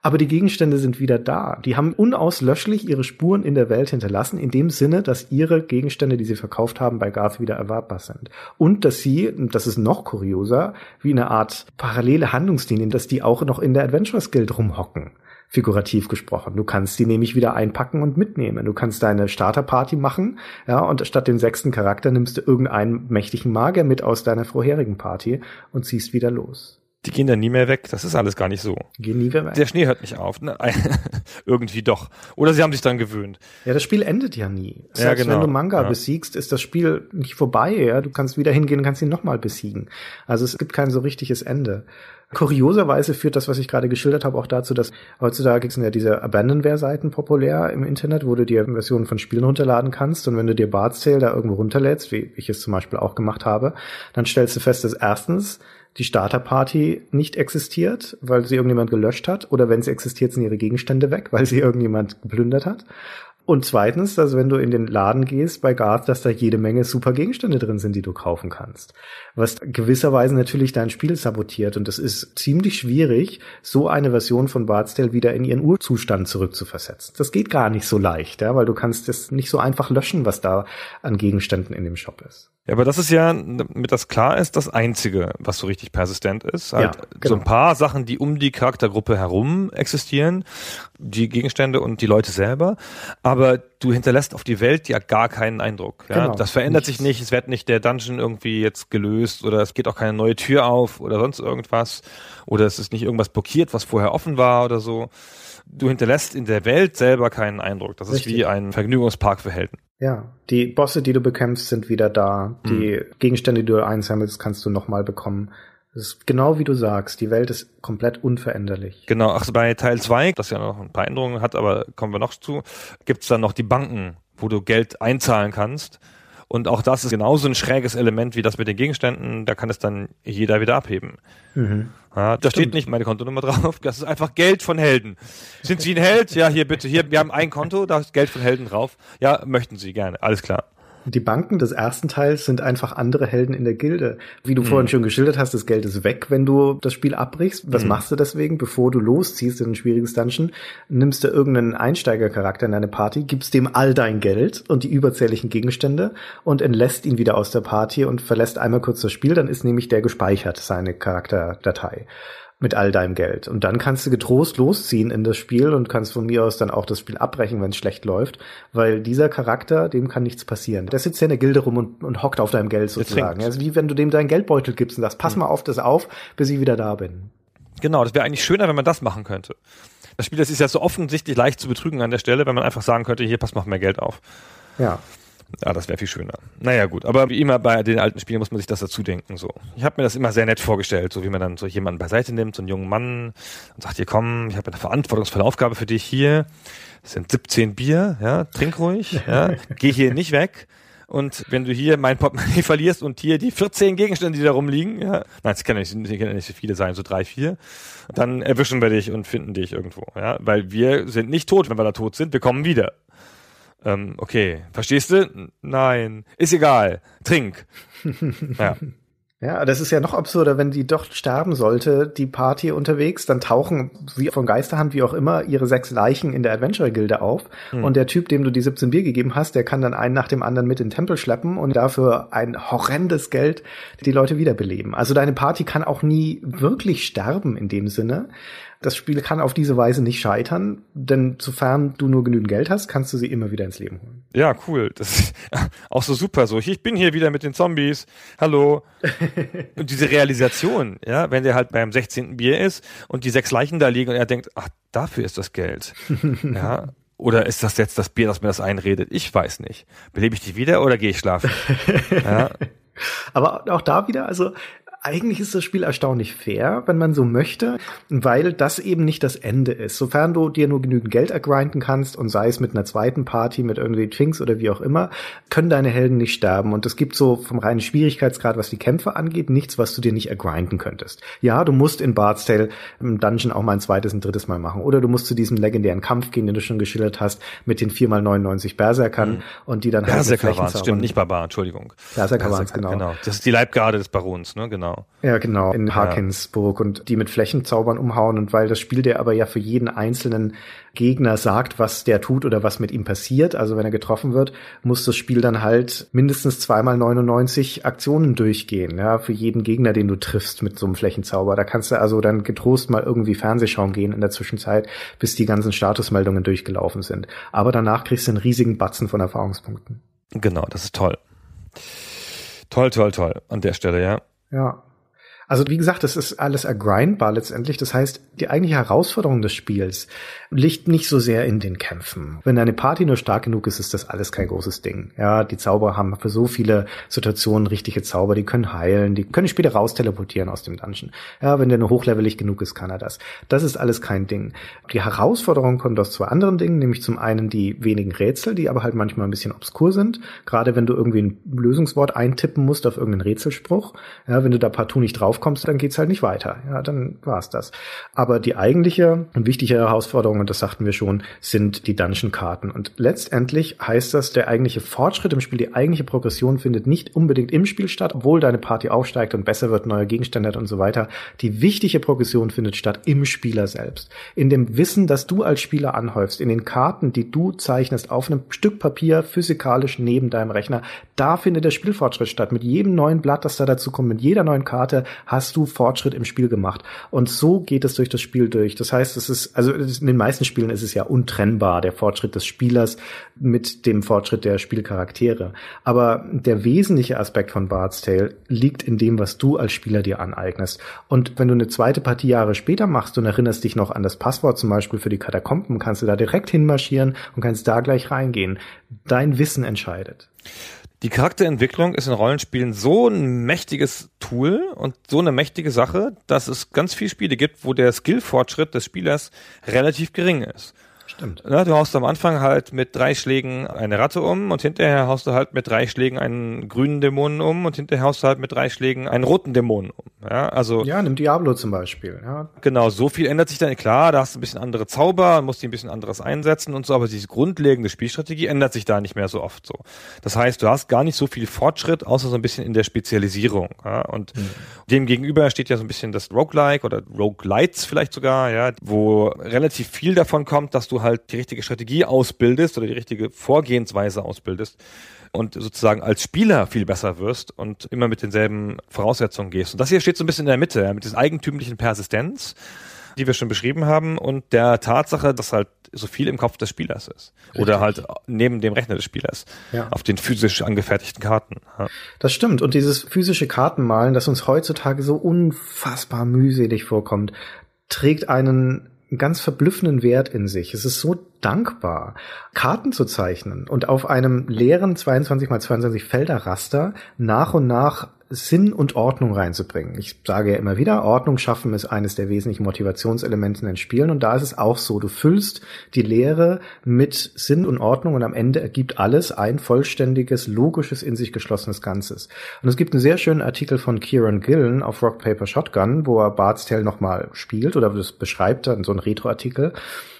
Aber die Gegenstände sind wieder da. Die haben unauslöschlich ihre Spuren in der Welt hinterlassen, in dem Sinne, dass ihre Gegenstände, die sie verkauft haben, bei Garth wieder erwerbbar sind. Und dass sie, das ist noch kurioser, wie eine Art parallele Handlungslinien, dass die auch noch in der Adventures Guild rumhocken figurativ gesprochen. Du kannst die nämlich wieder einpacken und mitnehmen. Du kannst deine Starterparty machen, ja, und statt den sechsten Charakter nimmst du irgendeinen mächtigen Magier mit aus deiner vorherigen Party und ziehst wieder los. Die gehen dann nie mehr weg. Das ist alles gar nicht so. Gehen nie mehr weg. Der Schnee hört nicht auf. Ne? Irgendwie doch. Oder sie haben sich dann gewöhnt. Ja, das Spiel endet ja nie. Ja, Selbst genau. wenn du Manga Ja. besiegst, ist das Spiel nicht vorbei. Ja? Du kannst wieder hingehen und kannst ihn nochmal besiegen. Also es gibt kein so richtiges Ende. Kurioserweise führt das, was ich gerade geschildert habe, auch dazu, dass heutzutage sind ja diese Abandonware-Seiten populär im Internet, wo du dir Versionen von Spielen runterladen kannst. Und wenn du dir Bard's Tale da irgendwo runterlädst, wie ich es zum Beispiel auch gemacht habe, dann stellst du fest, dass erstens die Starterparty nicht existiert, weil sie irgendjemand gelöscht hat, oder wenn sie existiert, sind ihre Gegenstände weg, weil sie irgendjemand geplündert hat. Und zweitens, dass wenn du in den Laden gehst bei Garth, dass da jede Menge super Gegenstände drin sind, die du kaufen kannst. Was gewisserweise natürlich dein Spiel sabotiert. Und es ist ziemlich schwierig, so eine Version von Bard's Tale wieder in ihren Urzustand zurückzuversetzen. Das geht gar nicht so leicht, ja, weil du kannst es nicht so einfach löschen, was da an Gegenständen in dem Shop ist. Ja, aber das ist ja, damit das klar ist, das Einzige, was so richtig persistent ist. Halt Ja, So genau. ein paar Sachen, die um die Charaktergruppe herum existieren, die Gegenstände und die Leute selber. Aber du hinterlässt auf die Welt ja gar keinen Eindruck. Ja? Genau, das verändert nichts. sich nicht, es wird nicht der Dungeon irgendwie jetzt gelöst oder es geht auch keine neue Tür auf oder sonst irgendwas. Oder es ist nicht irgendwas blockiert, was vorher offen war oder so. Du hinterlässt in der Welt selber keinen Eindruck. Das ist Richtig. wie ein Vergnügungspark für Helden. Ja, die Bosse, die du bekämpfst, sind wieder da. Die Gegenstände, die du einsammelst, kannst du nochmal bekommen. Das ist genau wie du sagst. Die Welt ist komplett unveränderlich. Genau, ach, bei Teil 2, das ja noch ein paar Änderungen hat, aber kommen wir noch zu, gibt's dann noch die Banken, wo du Geld einzahlen kannst. Und auch das ist genauso ein schräges Element wie das mit den Gegenständen. Da kann es dann jeder wieder abheben. Ja, da steht nicht meine Kontonummer drauf. Das ist einfach Geld von Helden. Sind Sie ein Held? Ja, hier bitte. Hier, wir haben ein Konto, da ist Geld von Helden drauf. Ja, möchten Sie gerne. Alles klar. Die Banken des ersten Teils sind einfach andere Helden in der Gilde. Wie du vorhin schon geschildert hast, das Geld ist weg, wenn du das Spiel abbrichst. Was machst du deswegen? Bevor du losziehst in ein schwieriges Dungeon, nimmst du irgendeinen Einsteigercharakter in deine Party, gibst dem all dein Geld und die überzähligen Gegenstände und entlässt ihn wieder aus der Party und verlässt einmal kurz das Spiel. Dann ist nämlich der gespeichert, seine Charakterdatei mit all deinem Geld. Und dann kannst du getrost losziehen in das Spiel und kannst von mir aus dann auch das Spiel abbrechen, wenn es schlecht läuft, weil dieser Charakter, dem kann nichts passieren. Der sitzt ja in der Gilde rum und, und hockt auf deinem Geld sozusagen. Also wie wenn du dem deinen Geldbeutel gibst und sagst, pass mal auf das auf, bis ich wieder da bin. Genau, das wäre eigentlich schöner, wenn man das machen könnte. Das Spiel, das ist ja so offensichtlich leicht zu betrügen an der Stelle, wenn man einfach sagen könnte, hier, pass mal auf mehr Geld auf. Ja. Ja, das wäre viel schöner. Naja, gut. Aber wie immer bei den alten Spielen muss man sich das dazu denken. So. Ich habe mir das immer sehr nett vorgestellt, so wie man dann so jemanden beiseite nimmt, so einen jungen Mann und sagt, hier komm, ich habe eine verantwortungsvolle Aufgabe für dich hier. Es sind 17 Bier, ja, trink ruhig, ja, geh hier nicht weg. Und wenn du hier mein Portemonnaie verlierst und hier die 14 Gegenstände, die da rumliegen, ja, nein, es können ja nicht, können ja nicht so viele sein, so drei, vier, dann erwischen wir dich und finden dich irgendwo, ja, weil wir sind nicht tot, wenn wir da tot sind, wir kommen wieder. Ähm, okay, verstehst du? Nein, ist egal, trink. ja, Ja, das ist ja noch absurder, wenn die doch sterben sollte, die Party unterwegs, dann tauchen, wie von Geisterhand, wie auch immer, ihre sechs Leichen in der Adventure-Gilde auf. Und der Typ, dem du die 17 Bier gegeben hast, der kann dann einen nach dem anderen mit in den Tempel schleppen und dafür ein horrendes Geld die Leute wiederbeleben. Also deine Party kann auch nie wirklich sterben in dem Sinne. Das Spiel kann auf diese Weise nicht scheitern, denn sofern du nur genügend Geld hast, kannst du sie immer wieder ins Leben holen. ja, cool. Das ist auch so super so. Ich bin hier wieder mit den Zombies. Hallo. Und diese Realisation, ja, wenn der halt beim 16. Bier ist und die sechs Leichen da liegen und er denkt, ach, dafür ist das Geld. ja. Oder ist das jetzt das Bier, das mir das einredet? Ich weiß nicht. Belebe ich die wieder oder gehe ich schlafen? ja. Aber auch da wieder, also eigentlich ist das Spiel erstaunlich fair, wenn man so möchte, weil das eben nicht das Ende ist. Sofern du dir nur genügend Geld ergrinden kannst und sei es mit einer zweiten Party, mit irgendwie Twinks oder wie auch immer, können deine Helden nicht sterben. Und es gibt so vom reinen Schwierigkeitsgrad, was die Kämpfe angeht, nichts, was du dir nicht ergrinden könntest. Ja, du musst in Bard's Tale im Dungeon auch mal ein zweites, ein drittes Mal machen. Oder du musst zu diesem legendären Kampf gehen, den du schon geschildert hast, mit den 4x99 Berserkern und die dann halt Berserker Flächen waren stimmt, nicht Barbar, Entschuldigung. Berserker waren's, genau. genau. Das ist die Leibgarde des Barons, ne, genau. Genau. Ja, genau, in Harkinsburg und die mit Flächenzaubern umhauen und weil das Spiel der aber ja für jeden einzelnen Gegner sagt, was der tut oder was mit ihm passiert, also wenn er getroffen wird, muss das Spiel dann halt mindestens zweimal 99 Aktionen durchgehen, ja, für jeden Gegner, den du triffst mit so einem Flächenzauber. Da kannst du also dann getrost mal irgendwie Fernsehschauen gehen in der Zwischenzeit, bis die ganzen Statusmeldungen durchgelaufen sind. Aber danach kriegst du einen riesigen Batzen von Erfahrungspunkten. Genau, das ist toll. Toll, toll, toll. An der Stelle, ja. Ja. Also wie gesagt, das ist alles ergrindbar letztendlich. Das heißt, die eigentliche Herausforderung des Spiels liegt nicht so sehr in den Kämpfen. Wenn deine Party nur stark genug ist, ist das alles kein großes Ding. Ja, die Zauber haben für so viele Situationen richtige Zauber, die können heilen, die können später raus teleportieren aus dem Dungeon. Ja, wenn der nur hochlevelig genug ist, kann er das. Das ist alles kein Ding. Die Herausforderung kommt aus zwei anderen Dingen, nämlich zum einen die wenigen Rätsel, die aber halt manchmal ein bisschen obskur sind. Gerade wenn du irgendwie ein Lösungswort eintippen musst auf irgendeinen Rätselspruch. Ja, wenn du da partout nicht drauf kommst, dann geht's halt nicht weiter. Ja, dann war's das. Aber die eigentliche und wichtige Herausforderung, und das sagten wir schon, sind die Dungeon-Karten. Und letztendlich heißt das, der eigentliche Fortschritt im Spiel, die eigentliche Progression findet nicht unbedingt im Spiel statt, obwohl deine Party aufsteigt und besser wird, neue Gegenstände hat und so weiter. Die wichtige Progression findet statt im Spieler selbst. In dem Wissen, das du als Spieler anhäufst, in den Karten, die du zeichnest, auf einem Stück Papier physikalisch neben deinem Rechner, da findet der Spielfortschritt statt. Mit jedem neuen Blatt, das da dazu kommt, mit jeder neuen Karte hast du Fortschritt im Spiel gemacht. Und so geht es durch das Spiel durch. Das heißt, es ist, also in den meisten Spielen ist es ja untrennbar, der Fortschritt des Spielers mit dem Fortschritt der Spielcharaktere. Aber der wesentliche Aspekt von Bard's Tale liegt in dem, was du als Spieler dir aneignest. Und wenn du eine zweite Partie Jahre später machst und erinnerst dich noch an das Passwort zum Beispiel für die Katakomben, kannst du da direkt hinmarschieren und kannst da gleich reingehen. Dein Wissen entscheidet. Die Charakterentwicklung ist in Rollenspielen so ein mächtiges Tool und so eine mächtige Sache, dass es ganz viele Spiele gibt, wo der Skillfortschritt des Spielers relativ gering ist. Stimmt. Na, du haust am Anfang halt mit drei Schlägen eine Ratte um und hinterher haust du halt mit drei Schlägen einen grünen Dämonen um und hinterher haust du halt mit drei Schlägen einen roten Dämonen um. Ja, also. Ja, nimm Diablo zum Beispiel. Ja. Genau, so viel ändert sich dann. Klar, da hast du ein bisschen andere Zauber, musst die ein bisschen anderes einsetzen und so, aber diese grundlegende Spielstrategie ändert sich da nicht mehr so oft so. Das heißt, du hast gar nicht so viel Fortschritt, außer so ein bisschen in der Spezialisierung. Ja, und mhm. dem gegenüber steht ja so ein bisschen das Roguelike oder Roguelites vielleicht sogar, ja, wo relativ viel davon kommt, dass du halt die richtige Strategie ausbildest oder die richtige Vorgehensweise ausbildest und sozusagen als Spieler viel besser wirst und immer mit denselben Voraussetzungen gehst. Und das hier steht so ein bisschen in der Mitte, ja, mit dieser eigentümlichen Persistenz, die wir schon beschrieben haben, und der Tatsache, dass halt so viel im Kopf des Spielers ist. Richtig. Oder halt neben dem Rechner des Spielers. Ja. Auf den physisch angefertigten Karten. Ja. Das stimmt. Und dieses physische Kartenmalen, das uns heutzutage so unfassbar mühselig vorkommt, trägt einen ganz verblüffenden Wert in sich. Es ist so dankbar, Karten zu zeichnen und auf einem leeren 22 x 22 Felder Raster nach und nach Sinn und Ordnung reinzubringen. Ich sage ja immer wieder, Ordnung schaffen ist eines der wesentlichen Motivationselemente in Spielen und da ist es auch so. Du füllst die Lehre mit Sinn und Ordnung und am Ende ergibt alles ein vollständiges, logisches, in sich geschlossenes Ganzes. Und es gibt einen sehr schönen Artikel von Kieran Gillen auf Rock Paper Shotgun, wo er Bart's Tale nochmal spielt oder das beschreibt dann so ein Retro-Artikel.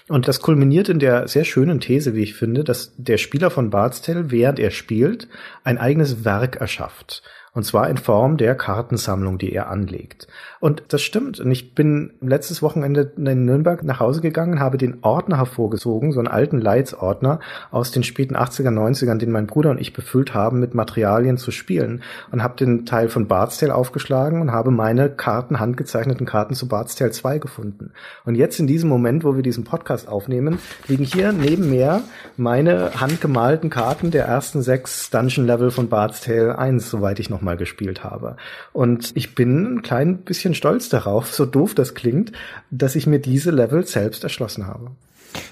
Und das kulminiert in der sehr schönen These, wie ich finde, dass der Spieler von Bart's Tale, während er spielt, ein eigenes Werk erschafft. Und zwar in Form der Kartensammlung, die er anlegt. Und das stimmt. Und ich bin letztes Wochenende in Nürnberg nach Hause gegangen, habe den Ordner hervorgezogen, so einen alten Leitsordner aus den späten 80er, 90ern, den mein Bruder und ich befüllt haben, mit Materialien zu spielen. Und habe den Teil von Bard's aufgeschlagen und habe meine Karten, handgezeichneten Karten zu Bard's 2 gefunden. Und jetzt in diesem Moment, wo wir diesen Podcast aufnehmen, liegen hier neben mir meine handgemalten Karten der ersten sechs Dungeon-Level von Bard's 1, soweit ich noch mal gespielt habe. Und ich bin ein klein bisschen stolz darauf, so doof das klingt, dass ich mir diese Level selbst erschlossen habe.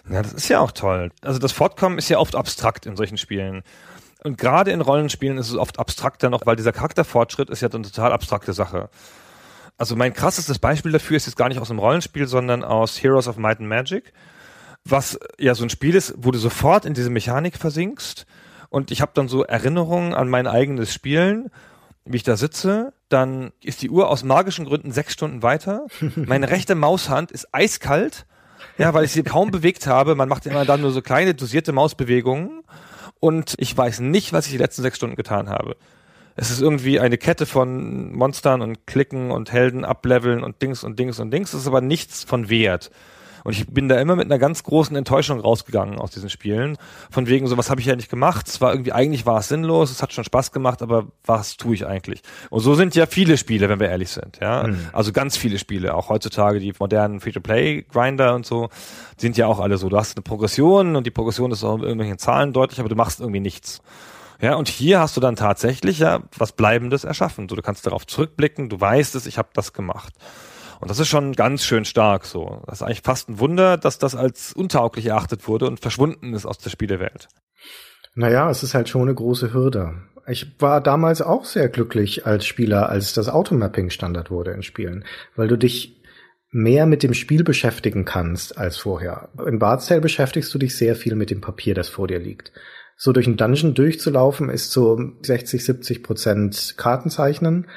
Ja, das ist ja auch toll. Also das Fortkommen ist ja oft abstrakt in solchen Spielen. Und gerade in Rollenspielen ist es oft abstrakter noch, weil dieser Charakterfortschritt ist ja eine total abstrakte Sache. Also mein krassestes Beispiel dafür ist jetzt gar nicht aus einem Rollenspiel, sondern aus Heroes of Might and Magic, was ja so ein Spiel ist, wo du sofort in diese Mechanik versinkst. Und ich habe dann so Erinnerungen an mein eigenes Spielen wie ich da sitze, dann ist die Uhr aus magischen Gründen sechs Stunden weiter. Meine rechte Maushand ist eiskalt, ja, weil ich sie kaum bewegt habe. Man macht immer dann nur so kleine dosierte Mausbewegungen und ich weiß nicht, was ich die letzten sechs Stunden getan habe. Es ist irgendwie eine Kette von Monstern und Klicken und Helden ableveln und Dings und Dings und Dings. Es ist aber nichts von Wert. Und ich bin da immer mit einer ganz großen Enttäuschung rausgegangen aus diesen Spielen. Von wegen, so was habe ich ja nicht gemacht. Es war irgendwie, eigentlich war es sinnlos, es hat schon Spaß gemacht, aber was tue ich eigentlich? Und so sind ja viele Spiele, wenn wir ehrlich sind, ja. Mhm. Also ganz viele Spiele, auch heutzutage die modernen Free-to-Play-Grinder und so, sind ja auch alle so. Du hast eine Progression und die Progression ist auch in irgendwelchen Zahlen deutlich, aber du machst irgendwie nichts. Ja, und hier hast du dann tatsächlich ja was Bleibendes erschaffen. So, du kannst darauf zurückblicken, du weißt es, ich habe das gemacht. Und das ist schon ganz schön stark so. Das ist eigentlich fast ein Wunder, dass das als untauglich erachtet wurde und verschwunden ist aus der Spielewelt. Naja, es ist halt schon eine große Hürde. Ich war damals auch sehr glücklich als Spieler, als das Automapping Standard wurde in Spielen, weil du dich mehr mit dem Spiel beschäftigen kannst als vorher. In Bard's Tale beschäftigst du dich sehr viel mit dem Papier, das vor dir liegt. So durch einen Dungeon durchzulaufen ist so 60, 70 Prozent Kartenzeichnen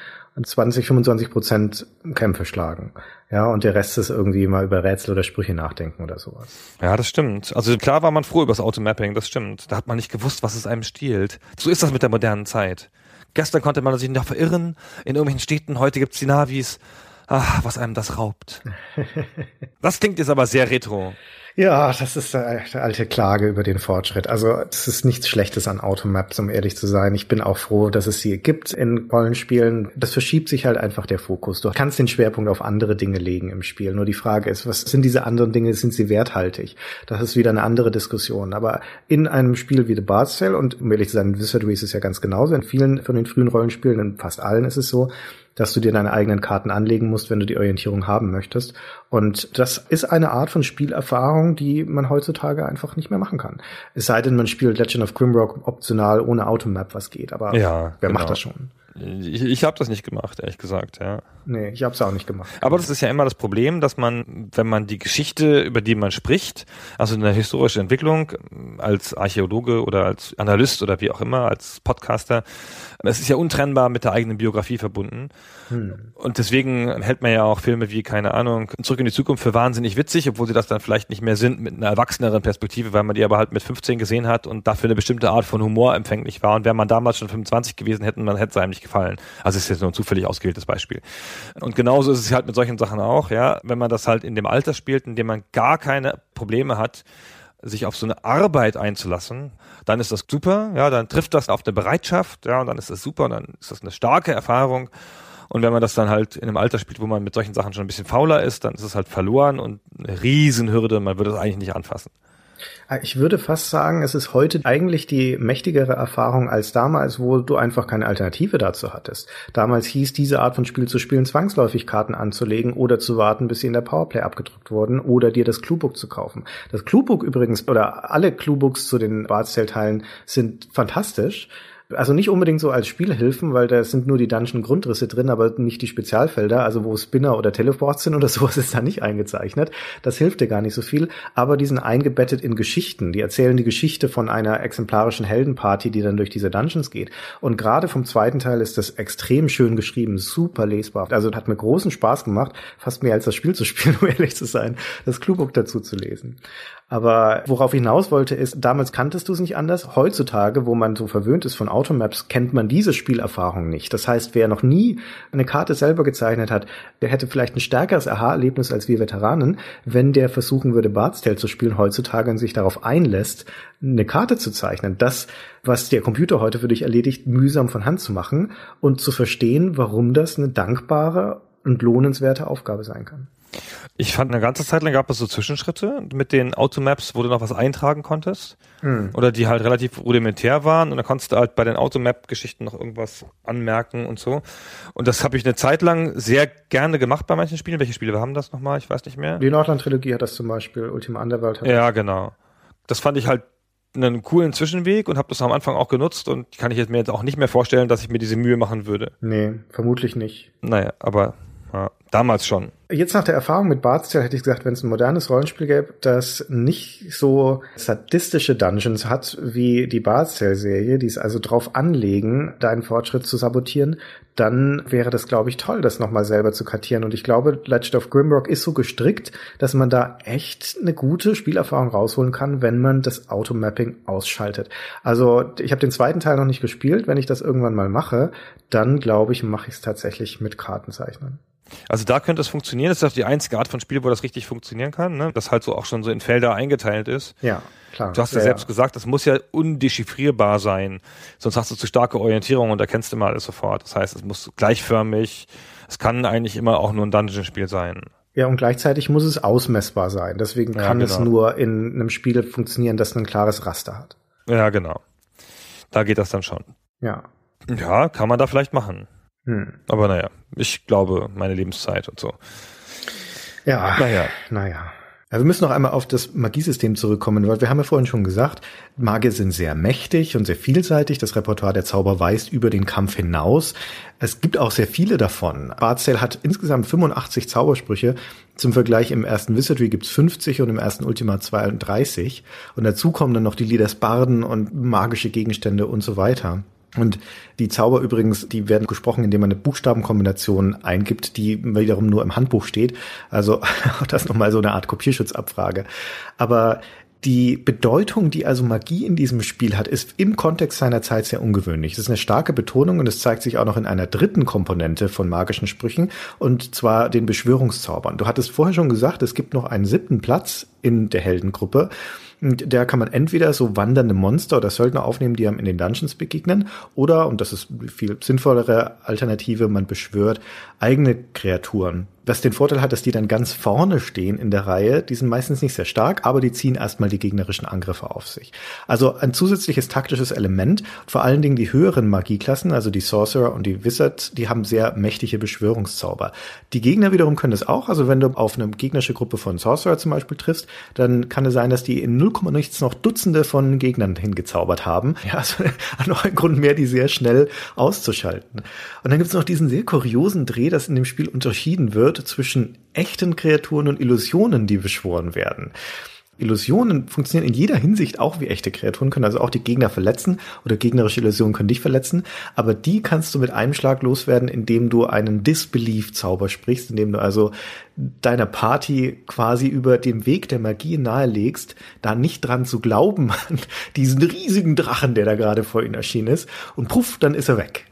20, 25 Prozent Kämpfe schlagen. Ja, und der Rest ist irgendwie mal über Rätsel oder Sprüche nachdenken oder sowas. Ja, das stimmt. Also klar war man froh über das Automapping, das stimmt. Da hat man nicht gewusst, was es einem stiehlt. So ist das mit der modernen Zeit. Gestern konnte man sich noch verirren in irgendwelchen Städten, heute gibt's die Navis. Ach, was einem das raubt. das klingt jetzt aber sehr retro. Ja, das ist eine alte Klage über den Fortschritt. Also es ist nichts Schlechtes an Automaps, um ehrlich zu sein. Ich bin auch froh, dass es sie gibt in Rollenspielen. Das verschiebt sich halt einfach der Fokus. Du kannst den Schwerpunkt auf andere Dinge legen im Spiel. Nur die Frage ist, was sind diese anderen Dinge? Sind sie werthaltig? Das ist wieder eine andere Diskussion. Aber in einem Spiel wie The Bard's Tale und um ehrlich zu sein, Wizardry ist es ja ganz genauso. In vielen von den frühen Rollenspielen, in fast allen ist es so, dass du dir deine eigenen Karten anlegen musst, wenn du die Orientierung haben möchtest. Und das ist eine Art von Spielerfahrung, die man heutzutage einfach nicht mehr machen kann. Es sei denn, man spielt Legend of Grimrock optional ohne Automap, was geht. Aber ja, wer genau. macht das schon? Ich, ich habe das nicht gemacht, ehrlich gesagt, ja. Nee, ich habe es auch nicht gemacht. Aber das ist ja immer das Problem, dass man, wenn man die Geschichte, über die man spricht, also eine historische Entwicklung als Archäologe oder als Analyst oder wie auch immer, als Podcaster, es ist ja untrennbar mit der eigenen Biografie verbunden. Hm. Und deswegen hält man ja auch Filme wie, keine Ahnung, Zurück in die Zukunft für wahnsinnig witzig, obwohl sie das dann vielleicht nicht mehr sind mit einer erwachseneren Perspektive, weil man die aber halt mit 15 gesehen hat und dafür eine bestimmte Art von Humor empfänglich war. Und wäre man damals schon 25 gewesen, hätten man hätte es einem nicht gefallen. Also ist jetzt nur ein zufällig ausgewähltes Beispiel. Und genauso ist es halt mit solchen Sachen auch, ja, wenn man das halt in dem Alter spielt, in dem man gar keine Probleme hat, sich auf so eine Arbeit einzulassen, dann ist das super, ja, dann trifft das auf eine Bereitschaft, ja, und dann ist das super, und dann ist das eine starke Erfahrung. Und wenn man das dann halt in einem Alter spielt, wo man mit solchen Sachen schon ein bisschen fauler ist, dann ist es halt verloren und eine Riesenhürde, man würde es eigentlich nicht anfassen. Ah, ich würde fast sagen, es ist heute eigentlich die mächtigere Erfahrung als damals, wo du einfach keine Alternative dazu hattest. Damals hieß diese Art von Spiel zu spielen zwangsläufig Karten anzulegen oder zu warten, bis sie in der Powerplay abgedrückt wurden oder dir das Cluebook zu kaufen. Das Cluebook übrigens oder alle Cluebooks zu den Bardstale-Teilen sind fantastisch also nicht unbedingt so als Spielhilfen, weil da sind nur die Dungeon-Grundrisse drin, aber nicht die Spezialfelder, also wo Spinner oder Teleports sind oder sowas ist da nicht eingezeichnet. Das hilft dir gar nicht so viel, aber die sind eingebettet in Geschichten. Die erzählen die Geschichte von einer exemplarischen Heldenparty, die dann durch diese Dungeons geht. Und gerade vom zweiten Teil ist das extrem schön geschrieben, super lesbar. Also hat mir großen Spaß gemacht, fast mehr als das Spiel zu spielen, um ehrlich zu sein, das Cluebook dazu zu lesen. Aber worauf ich hinaus wollte, ist, damals kanntest du es nicht anders. Heutzutage, wo man so verwöhnt ist von Automaps, kennt man diese Spielerfahrung nicht. Das heißt, wer noch nie eine Karte selber gezeichnet hat, der hätte vielleicht ein stärkeres Aha-Erlebnis als wir Veteranen, wenn der versuchen würde, Bard's Tale zu spielen heutzutage und sich darauf einlässt, eine Karte zu zeichnen. Das, was der Computer heute für dich erledigt, mühsam von Hand zu machen und zu verstehen, warum das eine dankbare und lohnenswerte Aufgabe sein kann. Ich fand eine ganze Zeit lang gab es so Zwischenschritte mit den Automaps, wo du noch was eintragen konntest. Hm. Oder die halt relativ rudimentär waren und dann konntest du halt bei den Automap-Geschichten noch irgendwas anmerken und so. Und das habe ich eine Zeit lang sehr gerne gemacht bei manchen Spielen. Welche Spiele haben das nochmal? Ich weiß nicht mehr. Die Nordland-Trilogie hat das zum Beispiel, Ultima Underworld hat Ja, das. genau. Das fand ich halt einen coolen Zwischenweg und habe das am Anfang auch genutzt und kann ich jetzt mir jetzt auch nicht mehr vorstellen, dass ich mir diese Mühe machen würde. Nee, vermutlich nicht. Naja, aber ja. Damals schon. Jetzt nach der Erfahrung mit Bard's hätte ich gesagt, wenn es ein modernes Rollenspiel gäbe, das nicht so sadistische Dungeons hat wie die Bard's Tale Serie, die es also drauf anlegen, deinen Fortschritt zu sabotieren, dann wäre das, glaube ich, toll, das nochmal selber zu kartieren. Und ich glaube, Legend of Grimrock ist so gestrickt, dass man da echt eine gute Spielerfahrung rausholen kann, wenn man das Automapping ausschaltet. Also ich habe den zweiten Teil noch nicht gespielt. Wenn ich das irgendwann mal mache, dann glaube ich, mache ich es tatsächlich mit Kartenzeichnen. Also da könnte es funktionieren. Das ist auch die einzige Art von Spiel, wo das richtig funktionieren kann, ne? das halt so auch schon so in Felder eingeteilt ist. Ja, klar. Du hast ja, ja selbst gesagt, das muss ja undechiffrierbar sein. Sonst hast du zu starke Orientierung und erkennst immer alles sofort. Das heißt, es muss gleichförmig. Es kann eigentlich immer auch nur ein Dungeon-Spiel sein. Ja, und gleichzeitig muss es ausmessbar sein. Deswegen kann ja, genau. es nur in einem Spiel funktionieren, das ein klares Raster hat. Ja, genau. Da geht das dann schon. Ja. Ja, kann man da vielleicht machen. Hm. Aber naja, ich glaube, meine Lebenszeit und so. Ja, naja. naja. Ja, wir müssen noch einmal auf das Magiesystem zurückkommen, weil wir haben ja vorhin schon gesagt, Magier sind sehr mächtig und sehr vielseitig. Das Repertoire der Zauber weist über den Kampf hinaus. Es gibt auch sehr viele davon. Bardsdale hat insgesamt 85 Zaubersprüche. Zum Vergleich im ersten Wizardry gibt's 50 und im ersten Ultima 32. Und dazu kommen dann noch die Lieder Barden und magische Gegenstände und so weiter. Und die Zauber übrigens, die werden gesprochen, indem man eine Buchstabenkombination eingibt, die wiederum nur im Handbuch steht. Also das ist nochmal so eine Art Kopierschutzabfrage. Aber die Bedeutung, die also Magie in diesem Spiel hat, ist im Kontext seiner Zeit sehr ungewöhnlich. Das ist eine starke Betonung und es zeigt sich auch noch in einer dritten Komponente von magischen Sprüchen und zwar den Beschwörungszaubern. Du hattest vorher schon gesagt, es gibt noch einen siebten Platz in der Heldengruppe und der kann man entweder so wandernde Monster oder Söldner aufnehmen, die einem in den Dungeons begegnen, oder, und das ist viel sinnvollere Alternative, man beschwört eigene Kreaturen. Was den Vorteil hat, dass die dann ganz vorne stehen in der Reihe. Die sind meistens nicht sehr stark, aber die ziehen erstmal die gegnerischen Angriffe auf sich. Also ein zusätzliches taktisches Element. Vor allen Dingen die höheren Magieklassen, also die Sorcerer und die Wizard, die haben sehr mächtige Beschwörungszauber. Die Gegner wiederum können das auch. Also wenn du auf eine gegnerische Gruppe von Sorcerer zum Beispiel triffst, dann kann es sein, dass die in 0, nichts noch Dutzende von Gegnern hingezaubert haben. Ja, also noch ein Grund mehr, die sehr schnell auszuschalten. Und dann gibt es noch diesen sehr kuriosen Dreh, dass in dem Spiel unterschieden wird zwischen echten Kreaturen und Illusionen, die beschworen werden. Illusionen funktionieren in jeder Hinsicht auch wie echte Kreaturen, können also auch die Gegner verletzen oder gegnerische Illusionen können dich verletzen, aber die kannst du mit einem Schlag loswerden, indem du einen Disbelief-Zauber sprichst, indem du also deiner Party quasi über den Weg der Magie nahelegst, da nicht dran zu glauben an diesen riesigen Drachen, der da gerade vor ihnen erschienen ist und puff, dann ist er weg.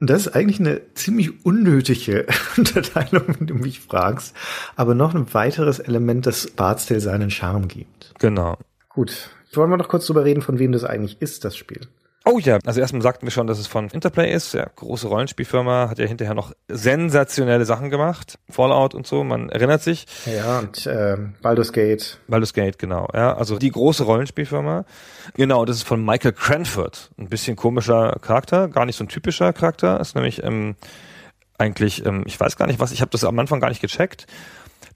Und das ist eigentlich eine ziemlich unnötige Unterteilung, wenn du mich fragst, aber noch ein weiteres Element, das Bardsdale seinen Charme gibt. Genau. Gut. Wollen wir noch kurz drüber reden, von wem das eigentlich ist, das Spiel? Oh ja, also erstmal sagten wir schon, dass es von Interplay ist, ja, große Rollenspielfirma, hat ja hinterher noch sensationelle Sachen gemacht, Fallout und so, man erinnert sich. Ja, und äh, Baldur's Gate. Baldur's Gate, genau, ja, also die große Rollenspielfirma. Genau, das ist von Michael Cranford, ein bisschen komischer Charakter, gar nicht so ein typischer Charakter, ist nämlich ähm, eigentlich, ähm, ich weiß gar nicht was, ich habe das am Anfang gar nicht gecheckt.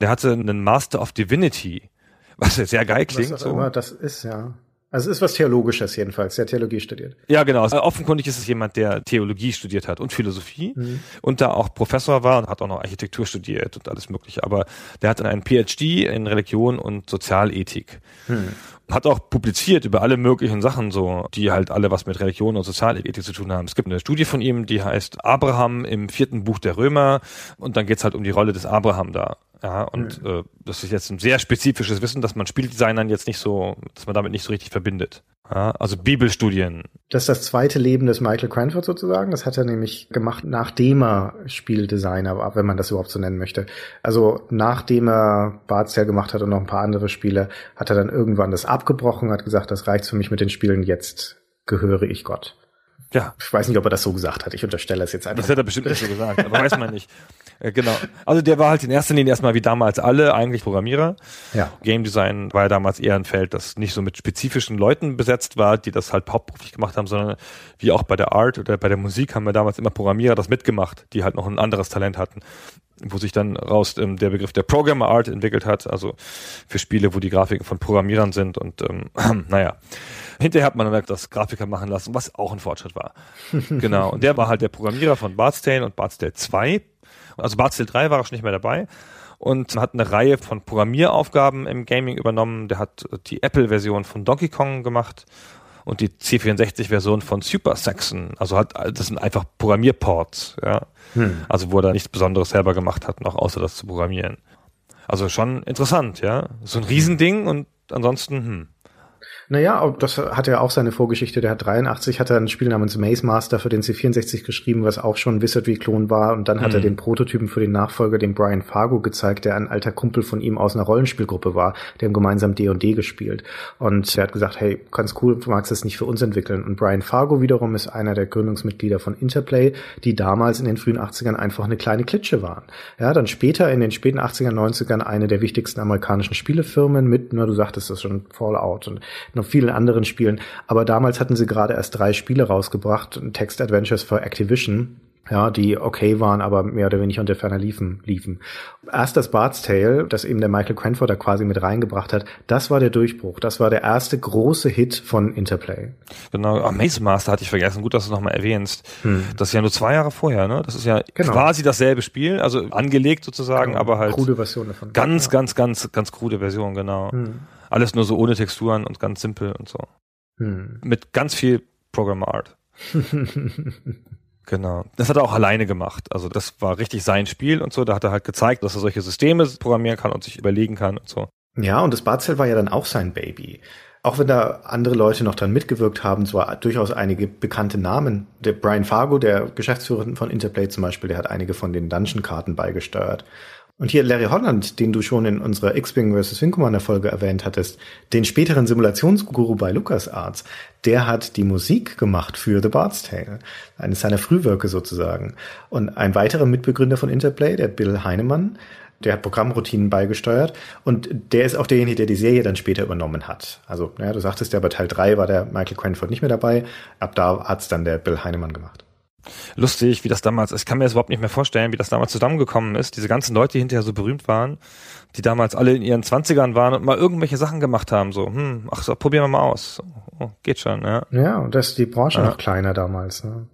Der hatte einen Master of Divinity, was sehr geil klingt. Was auch so. immer das ist, ja. Also es ist was Theologisches jedenfalls, der Theologie studiert. Ja, genau. Also offenkundig ist es jemand, der Theologie studiert hat und Philosophie mhm. und da auch Professor war und hat auch noch Architektur studiert und alles mögliche. Aber der hat dann einen PhD in Religion und Sozialethik. Mhm. Hat auch publiziert über alle möglichen Sachen, so, die halt alle was mit Religion und Sozialethik zu tun haben. Es gibt eine Studie von ihm, die heißt Abraham im vierten Buch der Römer und dann geht's halt um die Rolle des Abraham da. Ja, und mhm. äh, das ist jetzt ein sehr spezifisches Wissen, dass man Spieldesignern jetzt nicht so, dass man damit nicht so richtig verbindet. Also Bibelstudien. Das ist das zweite Leben des Michael Cranford sozusagen. Das hat er nämlich gemacht, nachdem er Spieldesigner war, wenn man das überhaupt so nennen möchte. Also nachdem er Barzel gemacht hat und noch ein paar andere Spiele, hat er dann irgendwann das abgebrochen, hat gesagt, das reicht für mich mit den Spielen, jetzt gehöre ich Gott. Ja. Ich weiß nicht, ob er das so gesagt hat. Ich unterstelle es jetzt einfach. Das hat er bestimmt nicht so gesagt, aber weiß man nicht. Äh, genau. Also der war halt in erster Linie erstmal wie damals alle eigentlich Programmierer. Ja. Game Design war ja damals eher ein Feld, das nicht so mit spezifischen Leuten besetzt war, die das halt hauptberuflich gemacht haben, sondern wie auch bei der Art oder bei der Musik haben wir damals immer Programmierer das mitgemacht, die halt noch ein anderes Talent hatten wo sich dann raus ähm, der Begriff der Programmer Art entwickelt hat, also für Spiele, wo die Grafiken von Programmierern sind und ähm, naja. Hinterher hat man dann das Grafiker machen lassen, was auch ein Fortschritt war. genau. Und der war halt der Programmierer von Tale und Tale 2. Also Barzel 3 war auch schon nicht mehr dabei und hat eine Reihe von Programmieraufgaben im Gaming übernommen. Der hat die Apple-Version von Donkey Kong gemacht und die C64-Version von Super Saxon. Also hat, das sind einfach Programmierports, ja. Hm. Also wo er nichts Besonderes selber gemacht hat, noch außer das zu programmieren. Also schon interessant, ja. So ein Riesending und ansonsten, hm. Naja, das hat ja auch seine Vorgeschichte. Der hat 83 hat er ein Spiel namens Maze Master für den C64 geschrieben, was auch schon Wizardry-Klon war. Und dann hat mhm. er den Prototypen für den Nachfolger, den Brian Fargo, gezeigt, der ein alter Kumpel von ihm aus einer Rollenspielgruppe war. Die haben gemeinsam D&D gespielt. Und er hat gesagt, hey, ganz cool, du magst das nicht für uns entwickeln. Und Brian Fargo wiederum ist einer der Gründungsmitglieder von Interplay, die damals in den frühen 80ern einfach eine kleine Klitsche waren. Ja, dann später in den späten 80ern, 90ern eine der wichtigsten amerikanischen Spielefirmen mit, na, du sagtest das schon, Fallout und noch vielen anderen Spielen. Aber damals hatten sie gerade erst drei Spiele rausgebracht, Text Adventures für Activision, ja, die okay waren, aber mehr oder weniger unter ferner liefen, liefen. Erst das Bart's Tale, das eben der Michael Cranford da quasi mit reingebracht hat, das war der Durchbruch. Das war der erste große Hit von Interplay. Genau, oh, Maze Master hatte ich vergessen. Gut, dass du es nochmal erwähnst. Hm. Das ist ja nur zwei Jahre vorher, ne? Das ist ja genau. quasi dasselbe Spiel, also angelegt sozusagen, genau. aber halt. Krude Version davon. Ganz, ja. ganz, ganz, ganz krude Version, genau. Hm. Alles nur so ohne Texturen und ganz simpel und so. Hm. Mit ganz viel Program Art. Genau. Das hat er auch alleine gemacht. Also das war richtig sein Spiel und so. Da hat er halt gezeigt, dass er solche Systeme programmieren kann und sich überlegen kann und so. Ja, und das Barzel war ja dann auch sein Baby. Auch wenn da andere Leute noch dran mitgewirkt haben, zwar durchaus einige bekannte Namen. Der Brian Fargo, der Geschäftsführer von Interplay zum Beispiel, der hat einige von den Dungeon-Karten beigesteuert. Und hier Larry Holland, den du schon in unserer X-Wing vs. Wing Commander Folge erwähnt hattest, den späteren Simulationsguru bei LucasArts, der hat die Musik gemacht für The Bard's Tale, eines seiner Frühwerke sozusagen. Und ein weiterer Mitbegründer von Interplay, der Bill Heinemann, der hat Programmroutinen beigesteuert und der ist auch derjenige, der die Serie dann später übernommen hat. Also, naja, du sagtest ja, bei Teil 3 war der Michael Cranford nicht mehr dabei, ab da hat's dann der Bill Heinemann gemacht lustig, wie das damals, ich kann mir das überhaupt nicht mehr vorstellen, wie das damals zusammengekommen ist. Diese ganzen Leute, die hinterher so berühmt waren, die damals alle in ihren Zwanzigern waren und mal irgendwelche Sachen gemacht haben, so, hm, ach so, probieren wir mal aus. Oh, geht schon, ja. Ja, und das ist die Branche ja. noch kleiner damals, ne?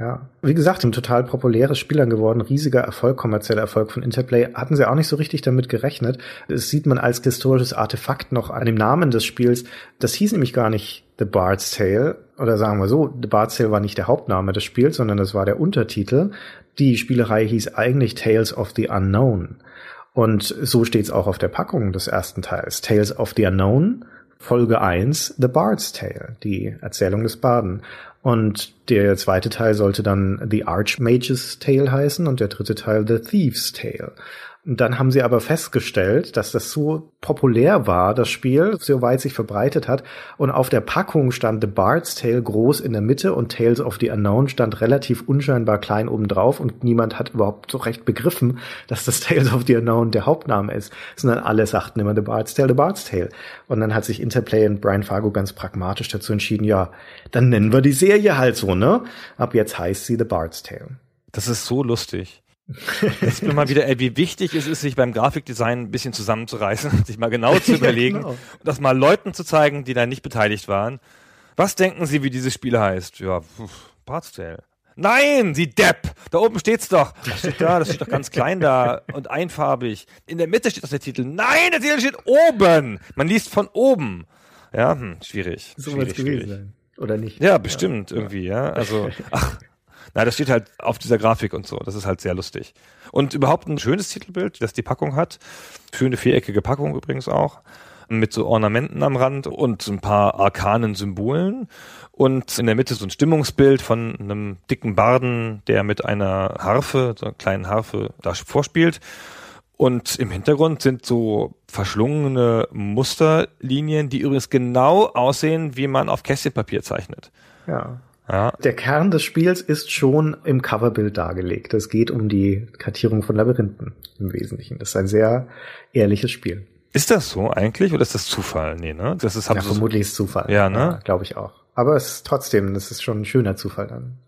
Ja, wie gesagt, ein total populäres Spiel geworden, riesiger Erfolg, kommerzieller Erfolg von Interplay. Hatten sie auch nicht so richtig damit gerechnet. Das sieht man als historisches Artefakt noch an dem Namen des Spiels. Das hieß nämlich gar nicht The Bard's Tale, oder sagen wir so, The Bard's Tale war nicht der Hauptname des Spiels, sondern das war der Untertitel. Die Spielerei hieß eigentlich Tales of the Unknown. Und so steht's auch auf der Packung des ersten Teils. Tales of the Unknown, Folge 1, The Bard's Tale, die Erzählung des Baden. Und der zweite Teil sollte dann The Archmage's Tale heißen und der dritte Teil The Thief's Tale. Und dann haben sie aber festgestellt, dass das so populär war, das Spiel, so weit sich verbreitet hat. Und auf der Packung stand The Bard's Tale groß in der Mitte und Tales of the Unknown stand relativ unscheinbar klein oben drauf und niemand hat überhaupt so recht begriffen, dass das Tales of the Unknown der Hauptname ist, sondern alle sagten immer The Bard's Tale, The Bard's Tale. Und dann hat sich Interplay und Brian Fargo ganz pragmatisch dazu entschieden, ja, dann nennen wir die Serie halt so, ne? Ab jetzt heißt sie The Bard's Tale. Das ist so lustig. Jetzt bin mal wieder, ey, wie wichtig es ist, sich beim Grafikdesign ein bisschen zusammenzureißen und sich mal genau zu überlegen ja, genau. und das mal Leuten zu zeigen, die da nicht beteiligt waren. Was denken Sie, wie dieses Spiel heißt? Ja, Bard's Tale. Nein, Sie Depp! Da oben steht's doch. Was steht da? Das steht doch ganz klein da und einfarbig. In der Mitte steht doch der Titel. Nein, der Titel steht oben. Man liest von oben. Ja, hm, schwierig. So schwierig, schwierig. Sein. Oder nicht? Ja, bestimmt ja. irgendwie, ja. Also, ach, na, das steht halt auf dieser Grafik und so. Das ist halt sehr lustig. Und überhaupt ein schönes Titelbild, das die Packung hat. Schöne viereckige Packung übrigens auch. Mit so Ornamenten am Rand und ein paar arkanen Symbolen. Und in der Mitte so ein Stimmungsbild von einem dicken Barden, der mit einer Harfe, so einer kleinen Harfe, da vorspielt. Und im Hintergrund sind so verschlungene Musterlinien, die übrigens genau aussehen, wie man auf Kästchenpapier zeichnet. Ja. Ja. Der Kern des Spiels ist schon im Coverbild dargelegt. Es geht um die Kartierung von Labyrinthen im Wesentlichen. Das ist ein sehr ehrliches Spiel. Ist das so eigentlich oder ist das Zufall? Nee, ne? Das ist ja, vermutlich ist Zufall. Ja, ne? Ja, Glaube ich auch. Aber es ist trotzdem, das ist schon ein schöner Zufall dann.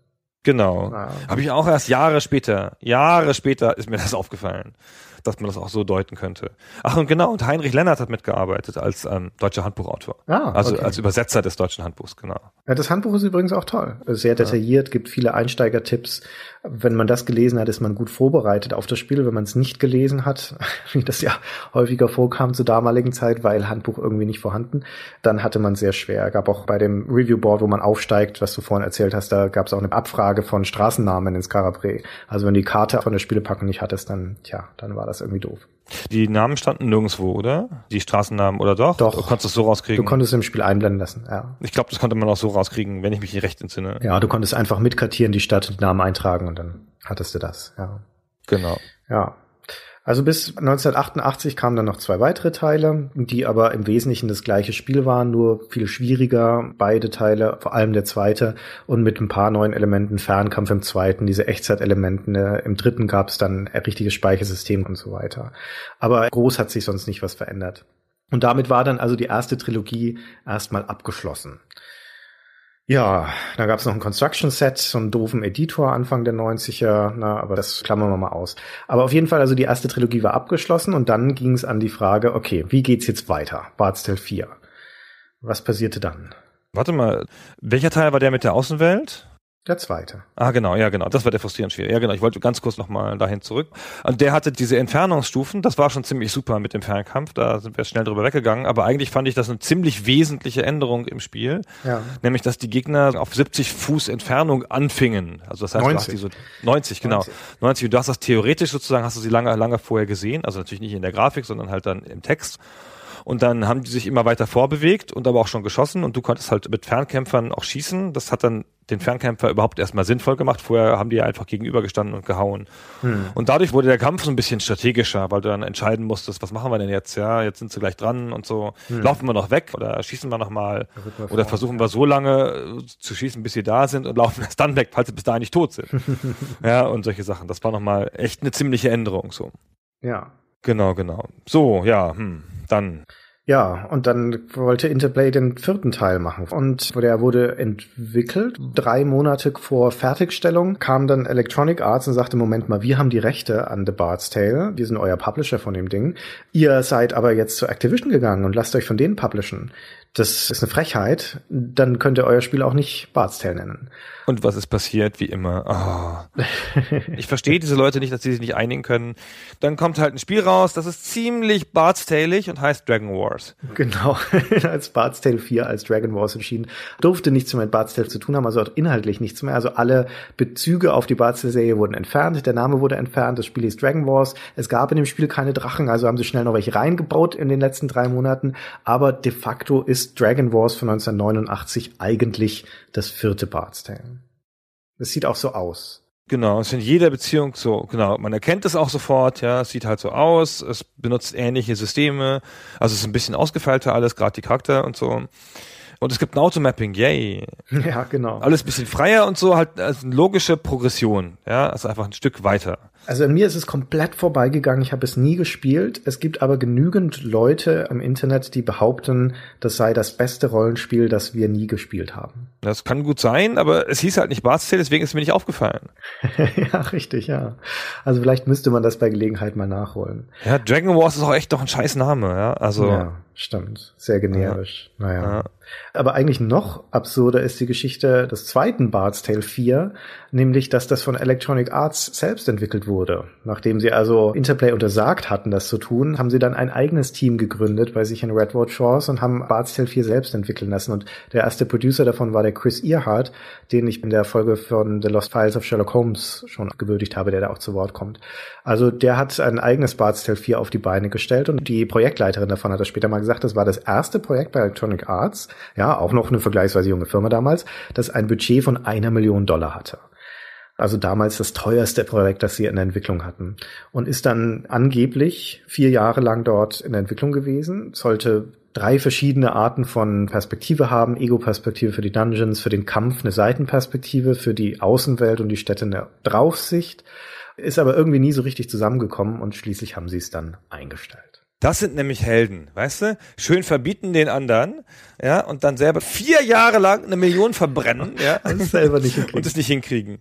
Genau. Ah. Habe ich auch erst Jahre später, Jahre später ist mir das aufgefallen. Dass man das auch so deuten könnte. Ach und genau, und Heinrich Lennart hat mitgearbeitet als ähm, deutscher Handbuchautor. Ah, also okay. als Übersetzer des deutschen Handbuchs, genau. Ja, das Handbuch ist übrigens auch toll. Sehr detailliert, gibt viele Einsteigertipps. Wenn man das gelesen hat, ist man gut vorbereitet auf das Spiel. Wenn man es nicht gelesen hat, wie das ja häufiger vorkam zur damaligen Zeit, weil Handbuch irgendwie nicht vorhanden, dann hatte man sehr schwer. Gab auch bei dem Review-Board, wo man aufsteigt, was du vorhin erzählt hast, da gab es auch eine Abfrage von Straßennamen ins Carabre. Also wenn du die Karte von der Spielepackung nicht hattest, dann, tja, dann war das irgendwie doof. Die Namen standen nirgendwo, oder? Die Straßennamen oder doch? Doch. Du konntest es so rauskriegen. Du konntest im Spiel einblenden lassen, ja. ich glaube, das konnte man auch so rauskriegen, wenn ich mich recht entsinne. Ja, du konntest einfach mitkartieren, die Stadt und die Namen eintragen und dann hattest du das, ja. Genau. Ja. Also bis 1988 kamen dann noch zwei weitere Teile, die aber im Wesentlichen das gleiche Spiel waren, nur viel schwieriger. Beide Teile, vor allem der zweite und mit ein paar neuen Elementen, Fernkampf im zweiten, diese Echtzeitelemente. Im dritten gab es dann ein richtiges Speichersystem und so weiter. Aber groß hat sich sonst nicht was verändert. Und damit war dann also die erste Trilogie erstmal abgeschlossen. Ja, da gab es noch ein Construction Set, so einen doofen Editor Anfang der 90er, na, aber das klammern wir mal aus. Aber auf jeden Fall, also die erste Trilogie war abgeschlossen und dann ging es an die Frage, okay, wie geht's jetzt weiter? Bard's Tale 4. Was passierte dann? Warte mal, welcher Teil war der mit der Außenwelt? Der zweite. Ah, genau, ja, genau. Das war der frustrierend schwer. Ja, genau. Ich wollte ganz kurz nochmal dahin zurück. Und der hatte diese Entfernungsstufen. Das war schon ziemlich super mit dem Fernkampf. Da sind wir schnell drüber weggegangen. Aber eigentlich fand ich das eine ziemlich wesentliche Änderung im Spiel. Ja. Nämlich, dass die Gegner auf 70 Fuß Entfernung anfingen. Also das heißt, 90. du hast die so 90, genau. 90. 90. Und du hast das theoretisch sozusagen, hast du sie lange, lange vorher gesehen. Also natürlich nicht in der Grafik, sondern halt dann im Text. Und dann haben die sich immer weiter vorbewegt und aber auch schon geschossen und du konntest halt mit Fernkämpfern auch schießen. Das hat dann den Fernkämpfer überhaupt erstmal sinnvoll gemacht. Vorher haben die einfach gegenübergestanden und gehauen. Und dadurch wurde der Kampf so ein bisschen strategischer, weil du dann entscheiden musstest, was machen wir denn jetzt? Ja, jetzt sind sie gleich dran und so. Laufen wir noch weg oder schießen wir noch mal? wir Oder versuchen wir so lange äh, zu schießen, bis sie da sind und laufen erst dann weg, falls sie bis dahin nicht tot sind. ja, und solche Sachen. Das war nochmal echt eine ziemliche Änderung, so. Ja. Genau, genau. So, ja, hm, dann. Ja, und dann wollte Interplay den vierten Teil machen. Und der wurde entwickelt. Drei Monate vor Fertigstellung kam dann Electronic Arts und sagte, Moment mal, wir haben die Rechte an The Bard's Tale. Wir sind euer Publisher von dem Ding. Ihr seid aber jetzt zu Activision gegangen und lasst euch von denen publishen. Das ist eine Frechheit. Dann könnt ihr euer Spiel auch nicht Bard's Tale nennen. Und was ist passiert? Wie immer. Ah. Ich verstehe diese Leute nicht, dass sie sich nicht einigen können. Dann kommt halt ein Spiel raus, das ist ziemlich Bardstailig und heißt Dragon Wars. Genau, als Bard's Tale 4 als Dragon Wars entschieden. Durfte nichts mehr mit Bard's Tale zu tun haben, also auch inhaltlich nichts mehr. Also alle Bezüge auf die Bard's Tale Serie wurden entfernt, der Name wurde entfernt, das Spiel hieß Dragon Wars. Es gab in dem Spiel keine Drachen, also haben sie schnell noch welche reingebaut in den letzten drei Monaten. Aber de facto ist Dragon Wars von 1989 eigentlich das vierte Bard's Tale. Das sieht auch so aus. Genau, es ist in jeder Beziehung so, genau, man erkennt es auch sofort, ja, es sieht halt so aus, es benutzt ähnliche Systeme, also es ist ein bisschen ausgefeilter alles, gerade die Charakter und so. Und es gibt ein Automapping, yay. Ja, genau. Alles ein bisschen freier und so, halt als eine logische Progression, ja, also einfach ein Stück weiter. Also an mir ist es komplett vorbeigegangen. Ich habe es nie gespielt. Es gibt aber genügend Leute im Internet, die behaupten, das sei das beste Rollenspiel, das wir nie gespielt haben. Das kann gut sein, aber es hieß halt nicht Bard's Tale, deswegen ist es mir nicht aufgefallen. ja, richtig, ja. Also vielleicht müsste man das bei Gelegenheit mal nachholen. Ja, Dragon Wars ist auch echt doch ein scheiß Name, ja, also. Ja, stimmt. Sehr generisch. Naja. Ja. Aber eigentlich noch absurder ist die Geschichte des zweiten Bard's Tale 4, nämlich, dass das von Electronic Arts selbst entwickelt wurde. Nachdem sie also Interplay untersagt hatten, das zu tun, haben sie dann ein eigenes Team gegründet bei sich in Redwood Shores und haben Bard's Tale 4 selbst entwickeln lassen. Und der erste Producer davon war der Chris Earhart, den ich in der Folge von The Lost Files of Sherlock Holmes schon gewürdigt habe, der da auch zu Wort kommt. Also der hat ein eigenes Bard's Tale 4 auf die Beine gestellt und die Projektleiterin davon hat das später mal gesagt, das war das erste Projekt bei Electronic Arts, ja, auch noch eine vergleichsweise junge Firma damals, das ein Budget von einer Million Dollar hatte. Also damals das teuerste Projekt, das sie in der Entwicklung hatten. Und ist dann angeblich vier Jahre lang dort in der Entwicklung gewesen, sollte drei verschiedene Arten von Perspektive haben. Ego-Perspektive für die Dungeons, für den Kampf eine Seitenperspektive, für die Außenwelt und die Städte eine Draufsicht. Ist aber irgendwie nie so richtig zusammengekommen und schließlich haben sie es dann eingestellt. Das sind nämlich Helden, weißt du? Schön verbieten den anderen, ja, und dann selber vier Jahre lang eine Million verbrennen, ja, Und es selber nicht hinkriegen. und es nicht hinkriegen.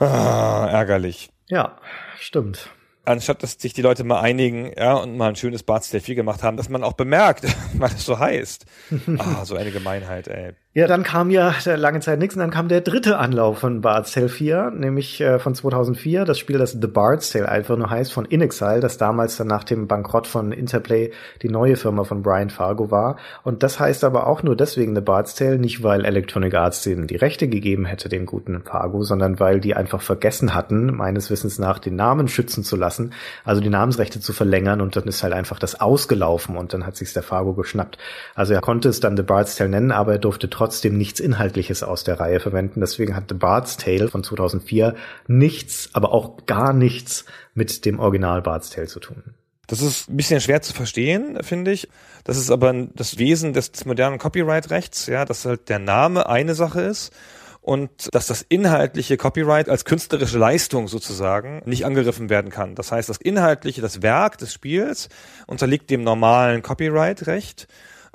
Ah, ärgerlich. Ja, stimmt. anstatt dass sich die Leute mal einigen, ja, und mal ein schönes Tale 4 gemacht haben, dass man auch bemerkt, was es so heißt. ah, so eine Gemeinheit, ey. Ja, dann kam ja lange Zeit nichts und dann kam der dritte Anlauf von Bard's Tale 4, nämlich äh, von 2004, das Spiel, das The Bard's Tale einfach nur heißt, von Inexile, das damals dann nach dem Bankrott von Interplay die neue Firma von Brian Fargo war. Und das heißt aber auch nur deswegen The Bard's Tale, nicht weil Electronic Arts denen die Rechte gegeben hätte, dem guten Fargo, sondern weil die einfach vergessen hatten, meines Wissens nach den Namen schützen zu lassen, also die Namensrechte zu verlängern und dann ist halt einfach das ausgelaufen und dann hat sich's der Fargo geschnappt. Also er konnte es dann The Bard's Tale nennen, aber er durfte trotzdem trotzdem nichts Inhaltliches aus der Reihe verwenden. Deswegen hat The Bard's Tale von 2004 nichts, aber auch gar nichts mit dem Original Bard's Tale zu tun. Das ist ein bisschen schwer zu verstehen, finde ich. Das ist aber das Wesen des modernen Copyright-Rechts, ja, dass halt der Name eine Sache ist und dass das inhaltliche Copyright als künstlerische Leistung sozusagen nicht angegriffen werden kann. Das heißt, das inhaltliche, das Werk des Spiels unterliegt dem normalen Copyright-Recht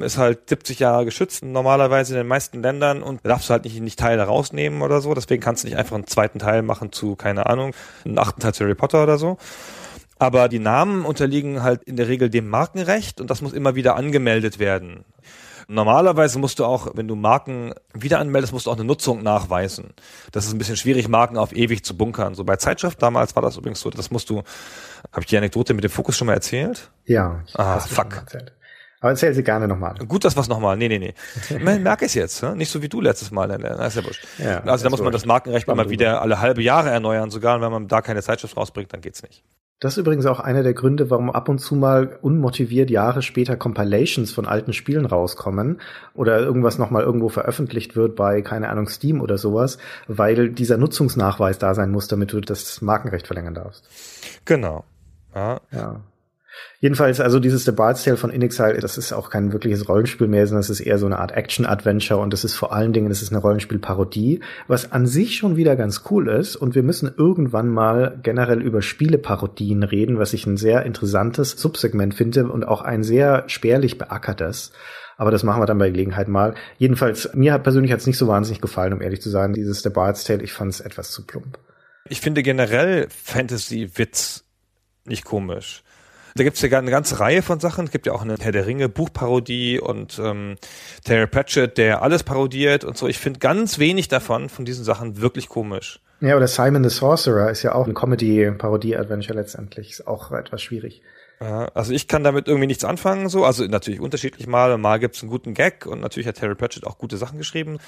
ist halt 70 Jahre geschützt, normalerweise in den meisten Ländern und darfst du halt nicht, nicht Teile rausnehmen oder so. Deswegen kannst du nicht einfach einen zweiten Teil machen zu, keine Ahnung, einen achten Teil zu Harry Potter oder so. Aber die Namen unterliegen halt in der Regel dem Markenrecht und das muss immer wieder angemeldet werden. Normalerweise musst du auch, wenn du Marken wieder anmeldest, musst du auch eine Nutzung nachweisen. Das ist ein bisschen schwierig, Marken auf ewig zu bunkern. So bei Zeitschrift damals war das übrigens so, das musst du, habe ich die Anekdote mit dem Fokus schon mal erzählt? Ja. Ah, fuck. Aber erzähl sie gerne nochmal. Gut, das was nochmal. Nee, nee, nee. Man merke es jetzt, ne? nicht so wie du letztes Mal. Das ist ja wurscht. Ja, also da muss man das Markenrecht mal wieder alle halbe Jahre erneuern, sogar und wenn man da keine Zeitschrift rausbringt, dann geht's nicht. Das ist übrigens auch einer der Gründe, warum ab und zu mal unmotiviert Jahre später Compilations von alten Spielen rauskommen oder irgendwas nochmal irgendwo veröffentlicht wird bei, keine Ahnung, Steam oder sowas, weil dieser Nutzungsnachweis da sein muss, damit du das Markenrecht verlängern darfst. Genau. Ja. ja. Jedenfalls, also dieses The Bard's Tale von Inexile, das ist auch kein wirkliches Rollenspiel mehr, sondern es ist eher so eine Art Action-Adventure und es ist vor allen Dingen, es ist eine Rollenspielparodie, was an sich schon wieder ganz cool ist und wir müssen irgendwann mal generell über Spieleparodien reden, was ich ein sehr interessantes Subsegment finde und auch ein sehr spärlich beackertes. Aber das machen wir dann bei Gelegenheit mal. Jedenfalls, mir hat persönlich hat's nicht so wahnsinnig gefallen, um ehrlich zu sein, dieses The Bard's Tale, ich fand es etwas zu plump. Ich finde generell Fantasy-Witz nicht komisch. Da gibt es ja eine ganze Reihe von Sachen. Es gibt ja auch eine Herr der Ringe Buchparodie und ähm, Terry Pratchett, der alles parodiert und so. Ich finde ganz wenig davon, von diesen Sachen, wirklich komisch. Ja, oder Simon the Sorcerer ist ja auch ein Comedy-Parodie-Adventure letztendlich. Ist auch etwas schwierig. Ja, also ich kann damit irgendwie nichts anfangen, so. Also natürlich unterschiedlich mal. Mal gibt's einen guten Gag und natürlich hat Terry Pratchett auch gute Sachen geschrieben.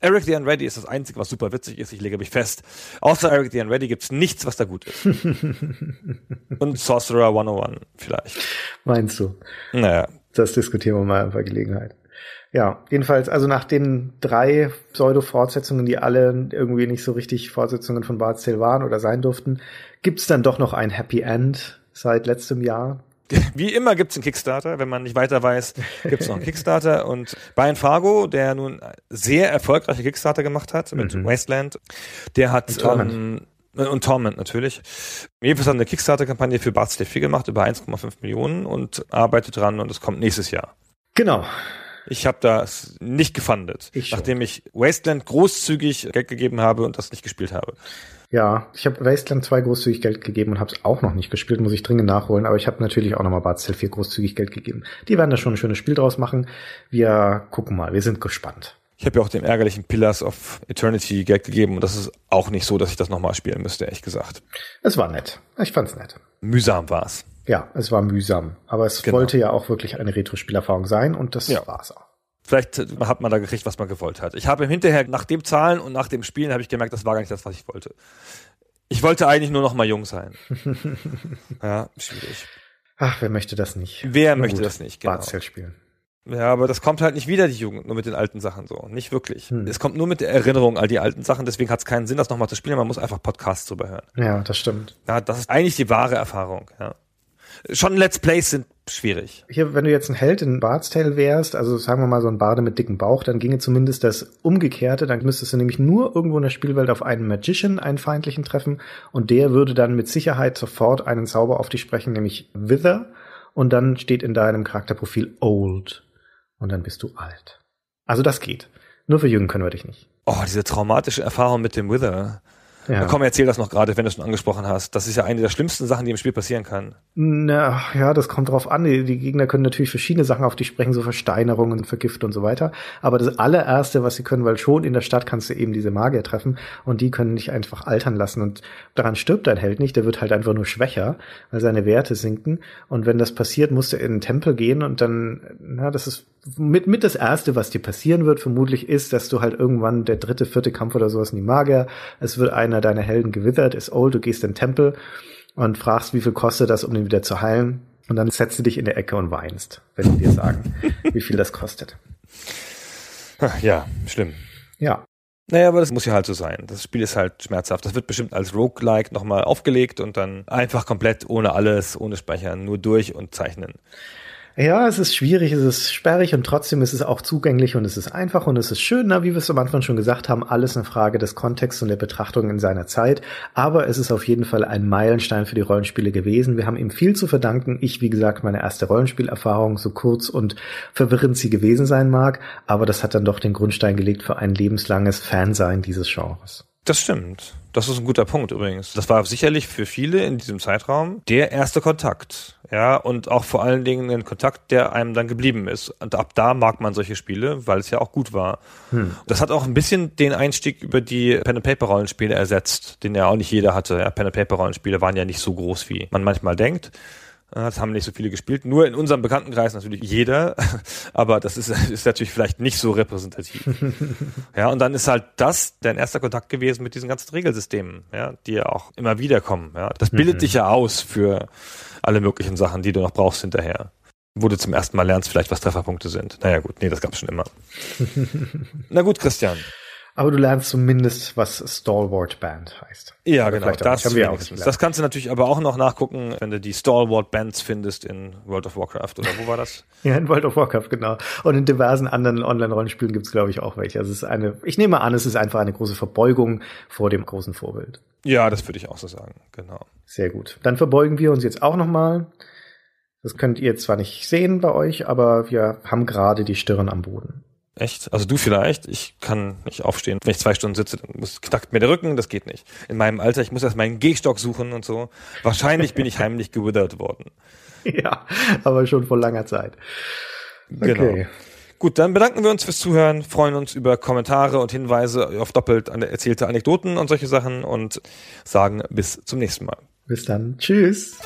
Eric the Unready ist das Einzige, was super witzig ist. Ich lege mich fest. Außer Eric the Unready gibt's nichts, was da gut ist. und Sorcerer 101 vielleicht. Meinst du? Naja. Das diskutieren wir mal bei Gelegenheit. Ja, jedenfalls, also nach den drei Pseudo-Fortsetzungen, die alle irgendwie nicht so richtig Fortsetzungen von Bard's Tale waren oder sein durften, gibt's dann doch noch ein Happy End seit letztem Jahr. Wie immer gibt's einen Kickstarter. Wenn man nicht weiter weiß, gibt's noch einen Kickstarter. Und Brian Fargo, der nun sehr erfolgreiche Kickstarter gemacht hat mit mhm. Wasteland, der hat und Torment. Ähm, und Torment natürlich. Jedenfalls hat eine Kickstarter-Kampagne für Bard's Tale 4 gemacht, über 1,5 Millionen und arbeitet dran und es kommt nächstes Jahr. Genau. Ich habe das nicht gefundet, ich nachdem ich Wasteland großzügig Geld gegeben habe und das nicht gespielt habe. Ja, ich habe Wasteland 2 großzügig Geld gegeben und habe es auch noch nicht gespielt, muss ich dringend nachholen, aber ich habe natürlich auch nochmal Tale 4 großzügig Geld gegeben. Die werden da schon ein schönes Spiel draus machen. Wir gucken mal, wir sind gespannt. Ich habe ja auch dem ärgerlichen Pillars of Eternity Geld gegeben und das ist auch nicht so, dass ich das nochmal spielen müsste, ehrlich gesagt. Es war nett. Ich fand's nett. Mühsam war's. Ja, es war mühsam. Aber es genau. wollte ja auch wirklich eine Retro-Spielerfahrung sein und das ja. war's auch. Vielleicht hat man da gekriegt, was man gewollt hat. Ich habe hinterher nach dem Zahlen und nach dem Spielen habe ich gemerkt, das war gar nicht das, was ich wollte. Ich wollte eigentlich nur noch mal jung sein. ja, schwierig. Ach, wer möchte das nicht? Wer Na möchte gut, das nicht? Genau. Barzell spielen. Ja, aber das kommt halt nicht wieder, die Jugend, nur mit den alten Sachen so. Nicht wirklich. Hm. Es kommt nur mit der Erinnerung all die alten Sachen, deswegen hat es keinen Sinn, das nochmal zu spielen. Man muss einfach Podcasts drüber hören. Ja, das stimmt. Ja, das ist eigentlich die wahre Erfahrung, ja schon Let's Plays sind schwierig. Hier, wenn du jetzt ein Held in Bard's Tale wärst, also sagen wir mal so ein Barde mit dicken Bauch, dann ginge zumindest das Umgekehrte, dann müsstest du nämlich nur irgendwo in der Spielwelt auf einen Magician, einen feindlichen treffen und der würde dann mit Sicherheit sofort einen Zauber auf dich sprechen, nämlich Wither und dann steht in deinem Charakterprofil Old und dann bist du alt. Also das geht. Nur für Jürgen können wir dich nicht. Oh, diese traumatische Erfahrung mit dem Wither. Ja. Komm, erzähl das noch gerade, wenn du es schon angesprochen hast. Das ist ja eine der schlimmsten Sachen, die im Spiel passieren kann. Na, ja, das kommt drauf an. Die, die Gegner können natürlich verschiedene Sachen auf dich sprechen, so Versteinerungen, Vergift und so weiter. Aber das allererste, was sie können, weil schon in der Stadt kannst du eben diese Magier treffen und die können dich einfach altern lassen. Und daran stirbt dein Held nicht, der wird halt einfach nur schwächer, weil seine Werte sinken. Und wenn das passiert, musst du in den Tempel gehen und dann, na, das ist mit, mit das erste, was dir passieren wird, vermutlich ist, dass du halt irgendwann der dritte, vierte Kampf oder sowas in die Magier, es wird einer deiner Helden gewithert, ist old, du gehst in den Tempel und fragst, wie viel kostet das, um den wieder zu heilen. Und dann setzt du dich in der Ecke und weinst, wenn die dir sagen, wie viel das kostet. Ja, schlimm. Ja. Naja, aber das muss ja halt so sein. Das Spiel ist halt schmerzhaft. Das wird bestimmt als Roguelike nochmal aufgelegt und dann einfach komplett ohne alles, ohne Speichern, nur durch und zeichnen. Ja, es ist schwierig, es ist sperrig und trotzdem ist es auch zugänglich und es ist einfach und es ist schön, na, wie wir es am Anfang schon gesagt haben, alles eine Frage des Kontexts und der Betrachtung in seiner Zeit. Aber es ist auf jeden Fall ein Meilenstein für die Rollenspiele gewesen. Wir haben ihm viel zu verdanken. Ich, wie gesagt, meine erste Rollenspielerfahrung, so kurz und verwirrend sie gewesen sein mag, aber das hat dann doch den Grundstein gelegt für ein lebenslanges Fansein dieses Genres. Das stimmt. Das ist ein guter Punkt übrigens. Das war sicherlich für viele in diesem Zeitraum der erste Kontakt. Ja, und auch vor allen Dingen ein Kontakt, der einem dann geblieben ist. Und ab da mag man solche Spiele, weil es ja auch gut war. Hm. Das hat auch ein bisschen den Einstieg über die Pen-and-Paper-Rollenspiele ersetzt, den ja auch nicht jeder hatte. Ja, Pen-and-Paper-Rollenspiele waren ja nicht so groß, wie man manchmal denkt. Das haben nicht so viele gespielt. Nur in unserem Bekanntenkreis natürlich jeder. Aber das ist, ist natürlich vielleicht nicht so repräsentativ. ja, und dann ist halt das dein erster Kontakt gewesen mit diesen ganzen Regelsystemen, ja, die ja auch immer wieder kommen. Ja, das bildet mhm. dich ja aus für alle möglichen Sachen, die du noch brauchst hinterher. Wo du zum ersten Mal lernst, vielleicht was Trefferpunkte sind. Naja, gut, nee, das gab's schon immer. Na gut, Christian. Aber du lernst zumindest, was Stalwart Band heißt. Ja, Oder genau. Das, haben wir auch das kannst du natürlich aber auch noch nachgucken, wenn du die Stalwart Bands findest in World of Warcraft. Oder wo war das? ja, in World of Warcraft, genau. Und in diversen anderen Online-Rollenspielen gibt's glaube ich, auch welche. Also es ist eine, ich nehme an, es ist einfach eine große Verbeugung vor dem großen Vorbild. Ja, das würde ich auch so sagen, genau. Sehr gut. Dann verbeugen wir uns jetzt auch nochmal. Das könnt ihr zwar nicht sehen bei euch, aber wir haben gerade die Stirn am Boden. Echt? Also du vielleicht? Ich kann nicht aufstehen. Wenn ich zwei Stunden sitze, dann muss, knackt mir der Rücken, das geht nicht. In meinem Alter, ich muss erst meinen Gehstock suchen und so. Wahrscheinlich bin ich heimlich gewithert worden. Ja, aber schon vor langer Zeit. Genau. Okay. Gut, dann bedanken wir uns fürs Zuhören, freuen uns über Kommentare und Hinweise auf doppelt erzählte Anekdoten und solche Sachen und sagen bis zum nächsten Mal. Bis dann. Tschüss.